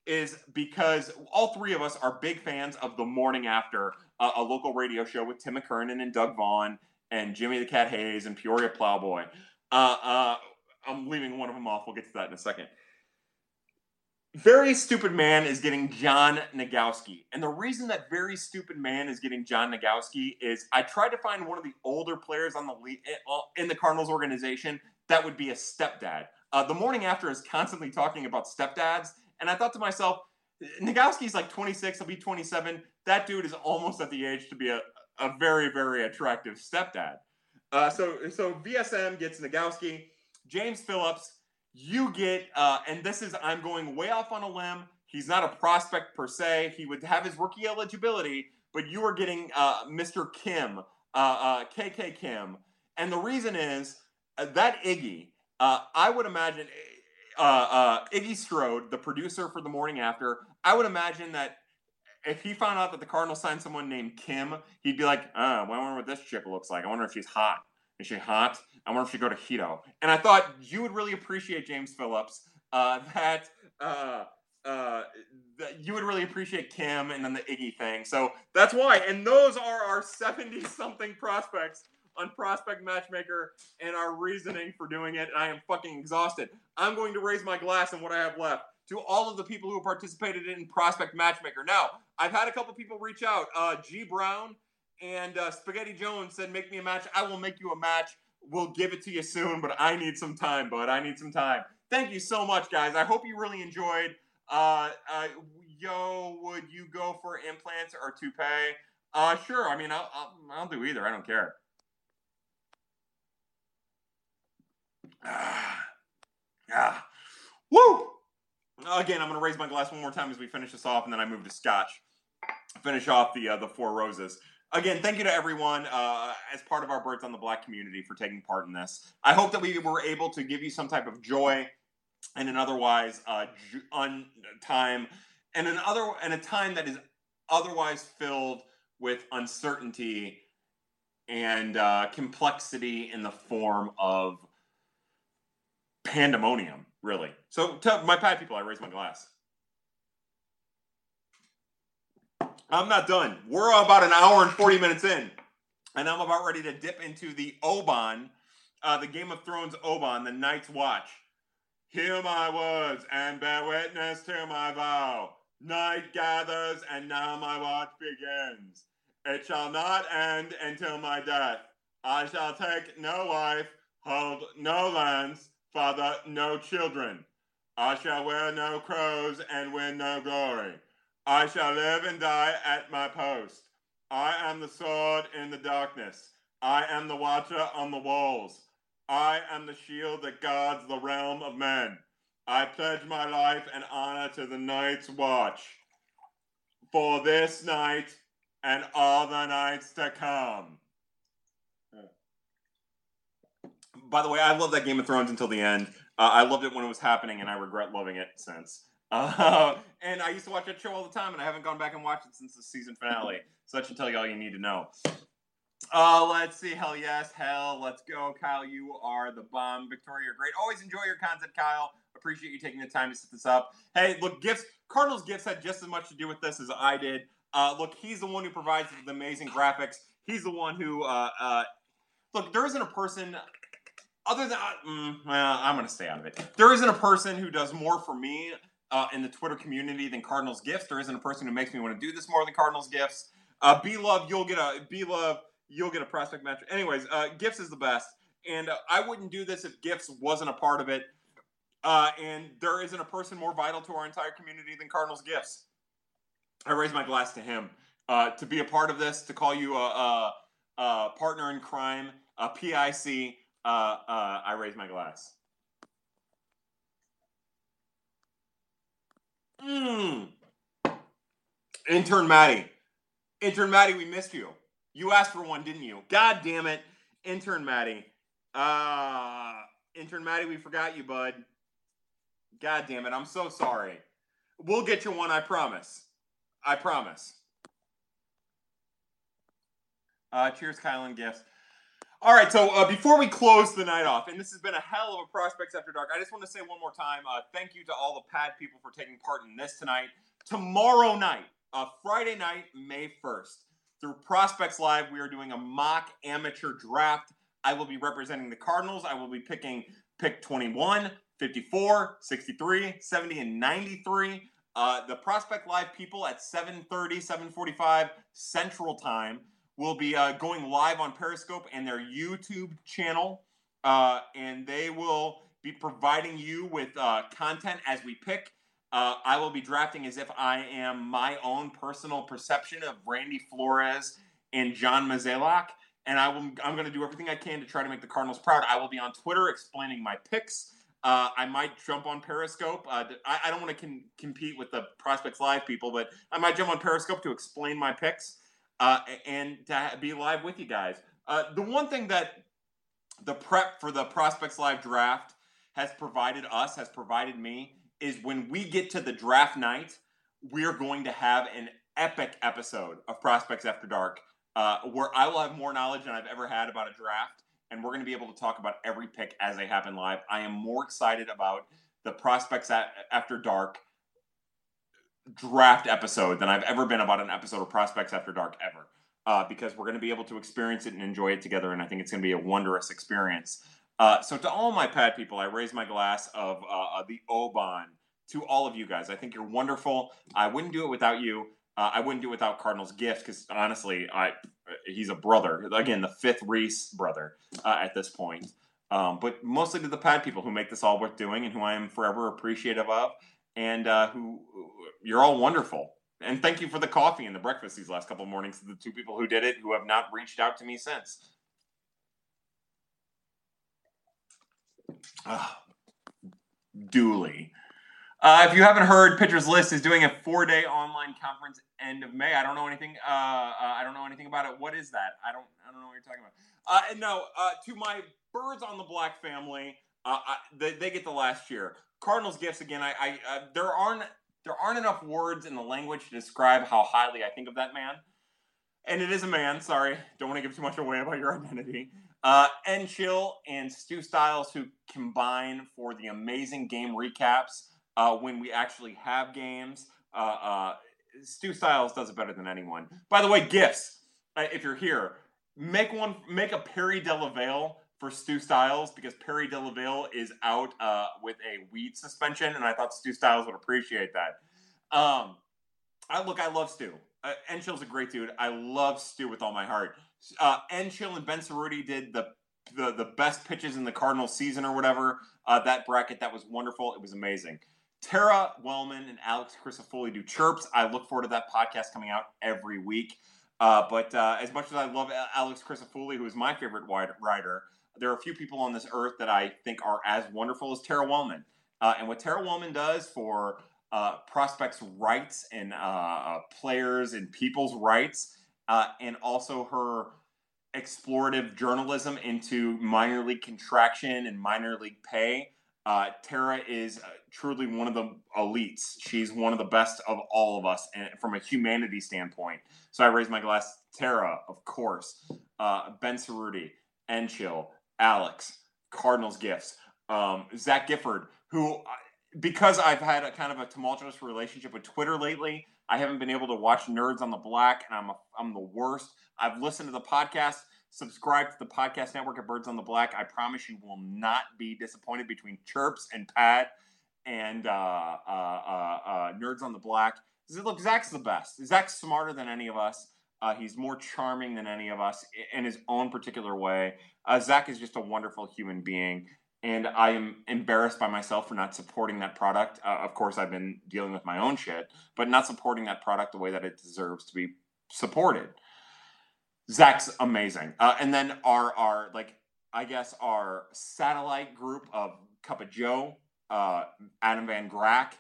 is because all three of us are big fans of The Morning After, uh, a local radio show with Tim McKernan and Doug Vaughn and Jimmy the Cat Hayes and Peoria Plowboy. Uh, uh, I'm leaving one of them off. We'll get to that in a second. Very Stupid Man is getting John Nogowski. And the reason that Very Stupid Man is getting John Nogowski is I tried to find one of the older players on the lead, eh, in the Cardinals organization that would be a stepdad. Uh, the morning after is constantly talking about stepdads, and I thought to myself, Nogowski's like 26, he'll be 27. That dude is almost at the age to be a, a very, very attractive stepdad. Uh, so, so VSM gets Nogowski, James Phillips, you get, uh, and this is, I'm going way off on a limb. He's not a prospect per se. He would have his rookie eligibility, but you are getting uh, Mr. Kim, KK uh, uh, Kim. And the reason is that Iggy, uh, I would imagine uh, uh, Iggy Strode, the producer for the morning after, I would imagine that if he found out that the Cardinals signed someone named Kim, he'd be like, oh, I wonder what this chick looks like. I wonder if she's hot. Is she hot? I wonder if she go to Hito. And I thought you would really appreciate James Phillips. Uh, that uh, uh, that you would really appreciate Kim and then the Iggy thing. So that's why. And those are our 70 something prospects on Prospect Matchmaker and our reasoning for doing it, and I am fucking exhausted. I'm going to raise my glass and what I have left to all of the people who participated in Prospect Matchmaker. Now, I've had a couple people reach out. Uh, G Brown and uh, Spaghetti Jones said, "Make me a match. I will make you a match. We'll give it to you soon, but I need some time, bud. I need some time." Thank you so much, guys. I hope you really enjoyed. Uh, uh, yo, would you go for implants or toupee? Uh, sure. I mean, I'll, I'll, I'll do either. I don't care. Ah, ah, woo! Again, I'm going to raise my glass one more time as we finish this off, and then I move to scotch. Finish off the uh, the four roses. Again, thank you to everyone uh, as part of our Birds on the Black community for taking part in this. I hope that we were able to give you some type of joy and an otherwise uh, un time and an other and a time that is otherwise filled with uncertainty and uh, complexity in the form of pandemonium, really. So, to my pad people, I raise my glass. I'm not done. We're about an hour and 40 minutes in, and I'm about ready to dip into the Oban, uh, the Game of Thrones Oban, the Night's Watch. Hear my words and bear witness to my vow. Night gathers, and now my watch begins. It shall not end until my death. I shall take no wife, hold no lands, father no children. I shall wear no crows and win no glory. I shall live and die at my post. I am the sword in the darkness. I am the watcher on the walls. I am the shield that guards the realm of men. I pledge my life and honor to the night's watch. For this night and all the nights to come. By the way, I love that Game of Thrones until the end. Uh, I loved it when it was happening, and I regret loving it since. Uh, and I used to watch that show all the time, and I haven't gone back and watched it since the season finale. So that should tell you all you need to know. Uh, let's see. Hell yes. Hell, let's go. Kyle, you are the bomb. Victoria, you're great. Always enjoy your content, Kyle. Appreciate you taking the time to set this up. Hey, look, gifts. Cardinals gifts had just as much to do with this as I did. Uh, look, he's the one who provides the amazing graphics. He's the one who, uh, uh, look, there isn't a person other than, mm, well, I'm going to stay out of it. There isn't a person who does more for me uh, in the Twitter community than Cardinals gifts. There isn't a person who makes me want to do this more than Cardinals gifts. Uh, B Love, you'll get a B Love, you'll get a prospect match. Anyways, uh, gifts is the best, and uh, I wouldn't do this if gifts wasn't a part of it. Uh, and there isn't a person more vital to our entire community than Cardinals gifts. I raise my glass to him uh, to be a part of this, to call you a, a, a partner in crime, a PIC. Uh, uh, I raise my glass. Mm. Intern Maddie. Intern Maddie, we missed you. You asked for one, didn't you? God damn it. Intern Maddie. Uh, Intern Maddie, we forgot you, bud. God damn it. I'm so sorry. We'll get you one, I promise. I promise. Uh, cheers, Kylan Gifts. All right, so uh, before we close the night off, and this has been a hell of a Prospects After Dark, I just want to say one more time uh, thank you to all the pad people for taking part in this tonight. Tomorrow night, uh, Friday night, May 1st, through Prospects Live, we are doing a mock amateur draft. I will be representing the Cardinals. I will be picking pick 21, 54, 63, 70, and 93. Uh, the Prospect Live people at 7:30, 7:45 Central Time will be uh, going live on Periscope and their YouTube channel, uh, and they will be providing you with uh, content as we pick. Uh, I will be drafting as if I am my own personal perception of Randy Flores and John Mozeliak, and I will. I'm going to do everything I can to try to make the Cardinals proud. I will be on Twitter explaining my picks. Uh, I might jump on Periscope. Uh, I, I, don't want to compete with the Prospects Live people, but I might jump on Periscope to explain my picks uh, and to be live with you guys. Uh, the one thing that the prep for the Prospects Live draft has provided us, has provided me, is when we get to the draft night, we're going to have an epic episode of Prospects After Dark uh, where I will have more knowledge than I've ever had about a draft, and we're going to be able to talk about every pick as they happen live. I am more excited about the Prospects After Dark draft episode than I've ever been about an episode of Prospects After Dark ever. uh, because we're going to be able to experience it and enjoy it together. And I think it's going to be a wondrous experience. Uh, so, to all my pad people, I raise my glass of uh, the Oban to all of you guys. I think you're wonderful. I wouldn't do it without you. Uh, I wouldn't do it without Cardinals Gift because honestly, I he's a brother. Again, the fifth Reese brother uh, at this point. Um, but mostly to the pad people who make this all worth doing and who I am forever appreciative of, and uh, who you're all wonderful. And thank you for the coffee and the breakfast these last couple mornings to the two people who did it who have not reached out to me since. Uh, duly. Uh, if you haven't heard, Pitchers List is doing a four-day online conference end of May. I don't know anything. Uh, uh, I don't know anything about it. What is that? I don't. I don't know what you're talking about. Uh, and no, uh, to my birds on the black family, uh, I, they, they, get the last year. Cardinals gifts again. I, I there aren't there aren't enough words in the language to describe how highly I think of that man. And it is a man. Sorry, don't want to give too much away about your identity. Uh, and Chill and Stu Styles, who combine for the amazing game recaps uh, when we actually have games. Uh, uh, Stu Styles does it better than anyone. By the way, gifts. Uh, if you're here, make one. Make a Perry Delaveil for Stu Styles because Perry Delaveil is out uh, with a weed suspension, and I thought Stu Styles would appreciate that. Um, I look, I love Stu. Uh, Enchil's a great dude. I love Stu with all my heart. Uh, Enchil and Ben Cerruti did the the the best pitches in the Cardinals season or whatever. Uh, that bracket that was wonderful. It was amazing. Tara Wellman and Alex Crisafulli do chirps. I look forward to that podcast coming out every week. Uh, but uh, as much as I love Alex Crisafulli, who is my favorite writer, there are a few people on this earth that I think are as wonderful as Tara Wellman. Uh, and what Tara Wellman does for uh, prospects' rights and uh, uh, players and people's rights, and also her explorative journalism into minor league contraction and minor league pay uh, Tara is uh, truly one of the elites. She's one of the best of all of us and from a humanity standpoint. So I raise my glass. Tara, of course, uh, Ben Cerruti, Enchil, Alex, Cardinals gifts, um, Zach Gifford, who because I've had a kind of a tumultuous relationship with Twitter lately, I haven't been able to watch Nerds on the Black, and I'm a, I'm the worst. I've listened to the podcast Subscribe to the podcast network at Birds on the Black. I promise you will not be disappointed between Chirps and Pat and uh, uh, uh, uh Nerds on the Black. Look, Zach's the best. Zach's smarter than any of us. Uh, he's more charming than any of us in his own particular way. Uh, Zach is just a wonderful human being, and I am embarrassed by myself for not supporting that product. of course, I've been dealing with my own shit, but not supporting that product the way that it deserves to be supported. Zach's amazing. Uh, and then our our like I guess our satellite group of Cup of Joe, uh, Adam Van Grack,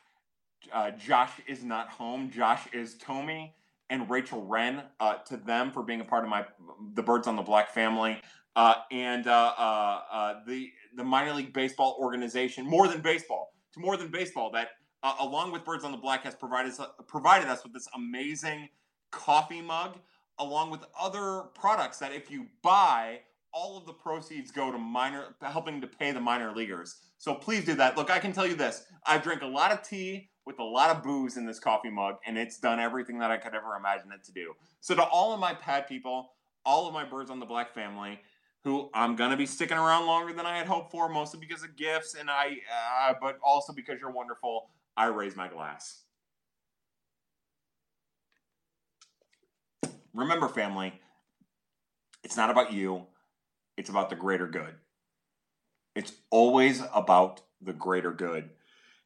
uh, Josh is not home. Josh is Tommy and Rachel Wren. Uh, to them for being a part of my the Birds on the Black family. Uh, and uh, the the minor league baseball organization, more than baseball, to more than baseball, that along with Birds on the Black has provided provided us with this amazing coffee mug along with other products that if you buy, all of the proceeds go to minor helping to pay the minor leaguers. So please do that. Look, I can tell you this. I drink a lot of tea with a lot of booze in this coffee mug, and it's done everything that I could ever imagine it to do. So to all of my pad people, all of my birds on the black family, who I'm gonna be sticking around longer than I had hoped for, mostly because of gifts, and I, uh, but also because you're wonderful. I raise my glass. Remember, family, it's not about you, it's about the greater good. It's always about the greater good.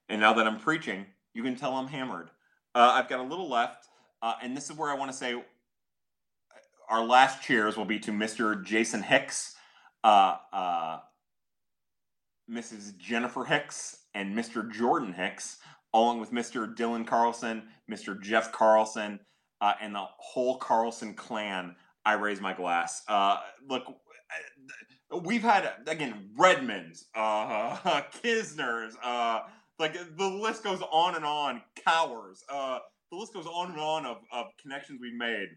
And now that I'm preaching, you can tell I'm hammered. Uh, I've got a little left, uh, and this is where I want to say our last cheers will be to Mr. Jason Hicks, uh, uh Mrs. Jennifer Hicks, and Mr. Jordan Hicks, along with Mr. Dylan Carlson, Mr. Jeff Carlson, uh, and the whole Carlson clan, I raise my glass. Uh, look, uh, we've had again Redmonds, uh, Knizners, uh, like the list goes on and on. Cowers, uh, the list goes on and on of, of connections we've made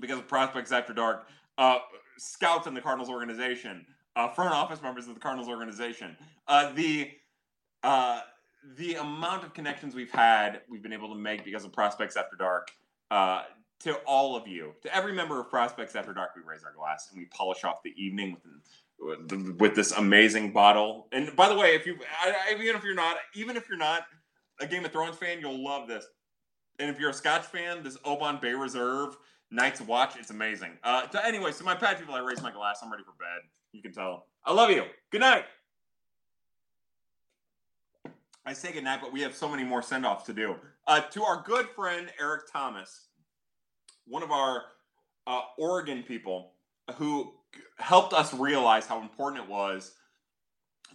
because of prospects after dark. Uh, scouts in the Cardinals organization, uh, front office members of the Cardinals organization. Uh, the uh, the amount of connections we've had, we've been able to make because of prospects after dark uh, to all of you, to every member of Prospects After Dark, we raise our glass and we polish off the evening with with this amazing bottle. And by the way, if you even if you're not even if you're not a Game of Thrones fan, you'll love this. And if you're a Scotch fan, this Oban Bay Reserve Night's Watch, it's amazing. Uh, so anyway, so my pad people, I raise my glass. I'm ready for bed. You can tell. I love you. Good night. I say good night, but we have so many more send offs to do. Uh, to our good friend Eric Thomas, one of our uh, Oregon people who helped us realize how important it was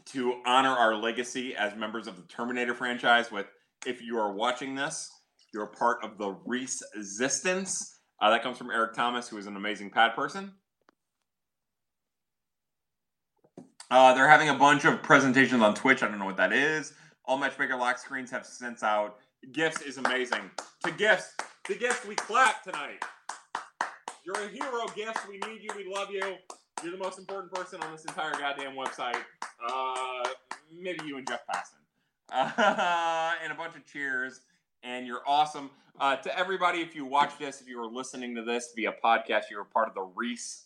to honor our legacy as members of the Terminator franchise. With if you are watching this, you're part of the Resistance. Uh, that comes from Eric Thomas, who is an amazing pad person. Uh, they're having a bunch of presentations on Twitch. I don't know what that is. All Matchmaker lock screens have since out. Gifts is amazing. To gifts, to gifts, we clap tonight. You're a hero, gifts. We need you. We love you. You're the most important person on this entire goddamn website. Uh, maybe you and Jeff Passan. Uh, and a bunch of cheers. And you're awesome. Uh, to everybody, if you watch this, if you are listening to this via podcast, you're a part of the Reese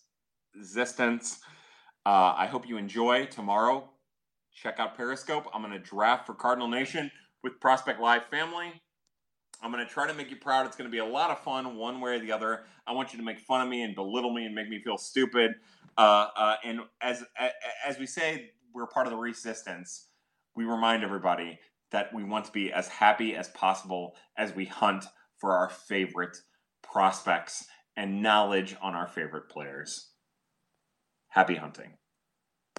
Resistance. Uh, I hope you enjoy tomorrow. Check out Periscope. I'm going to draft for Cardinal Nation with Prospect Live family. I'm going to try to make you proud. It's going to be a lot of fun, one way or the other. I want you to make fun of me and belittle me and make me feel stupid. Uh, uh, and as as we say, we're part of the resistance. We remind everybody that we want to be as happy as possible as we hunt for our favorite prospects and knowledge on our favorite players. Happy hunting.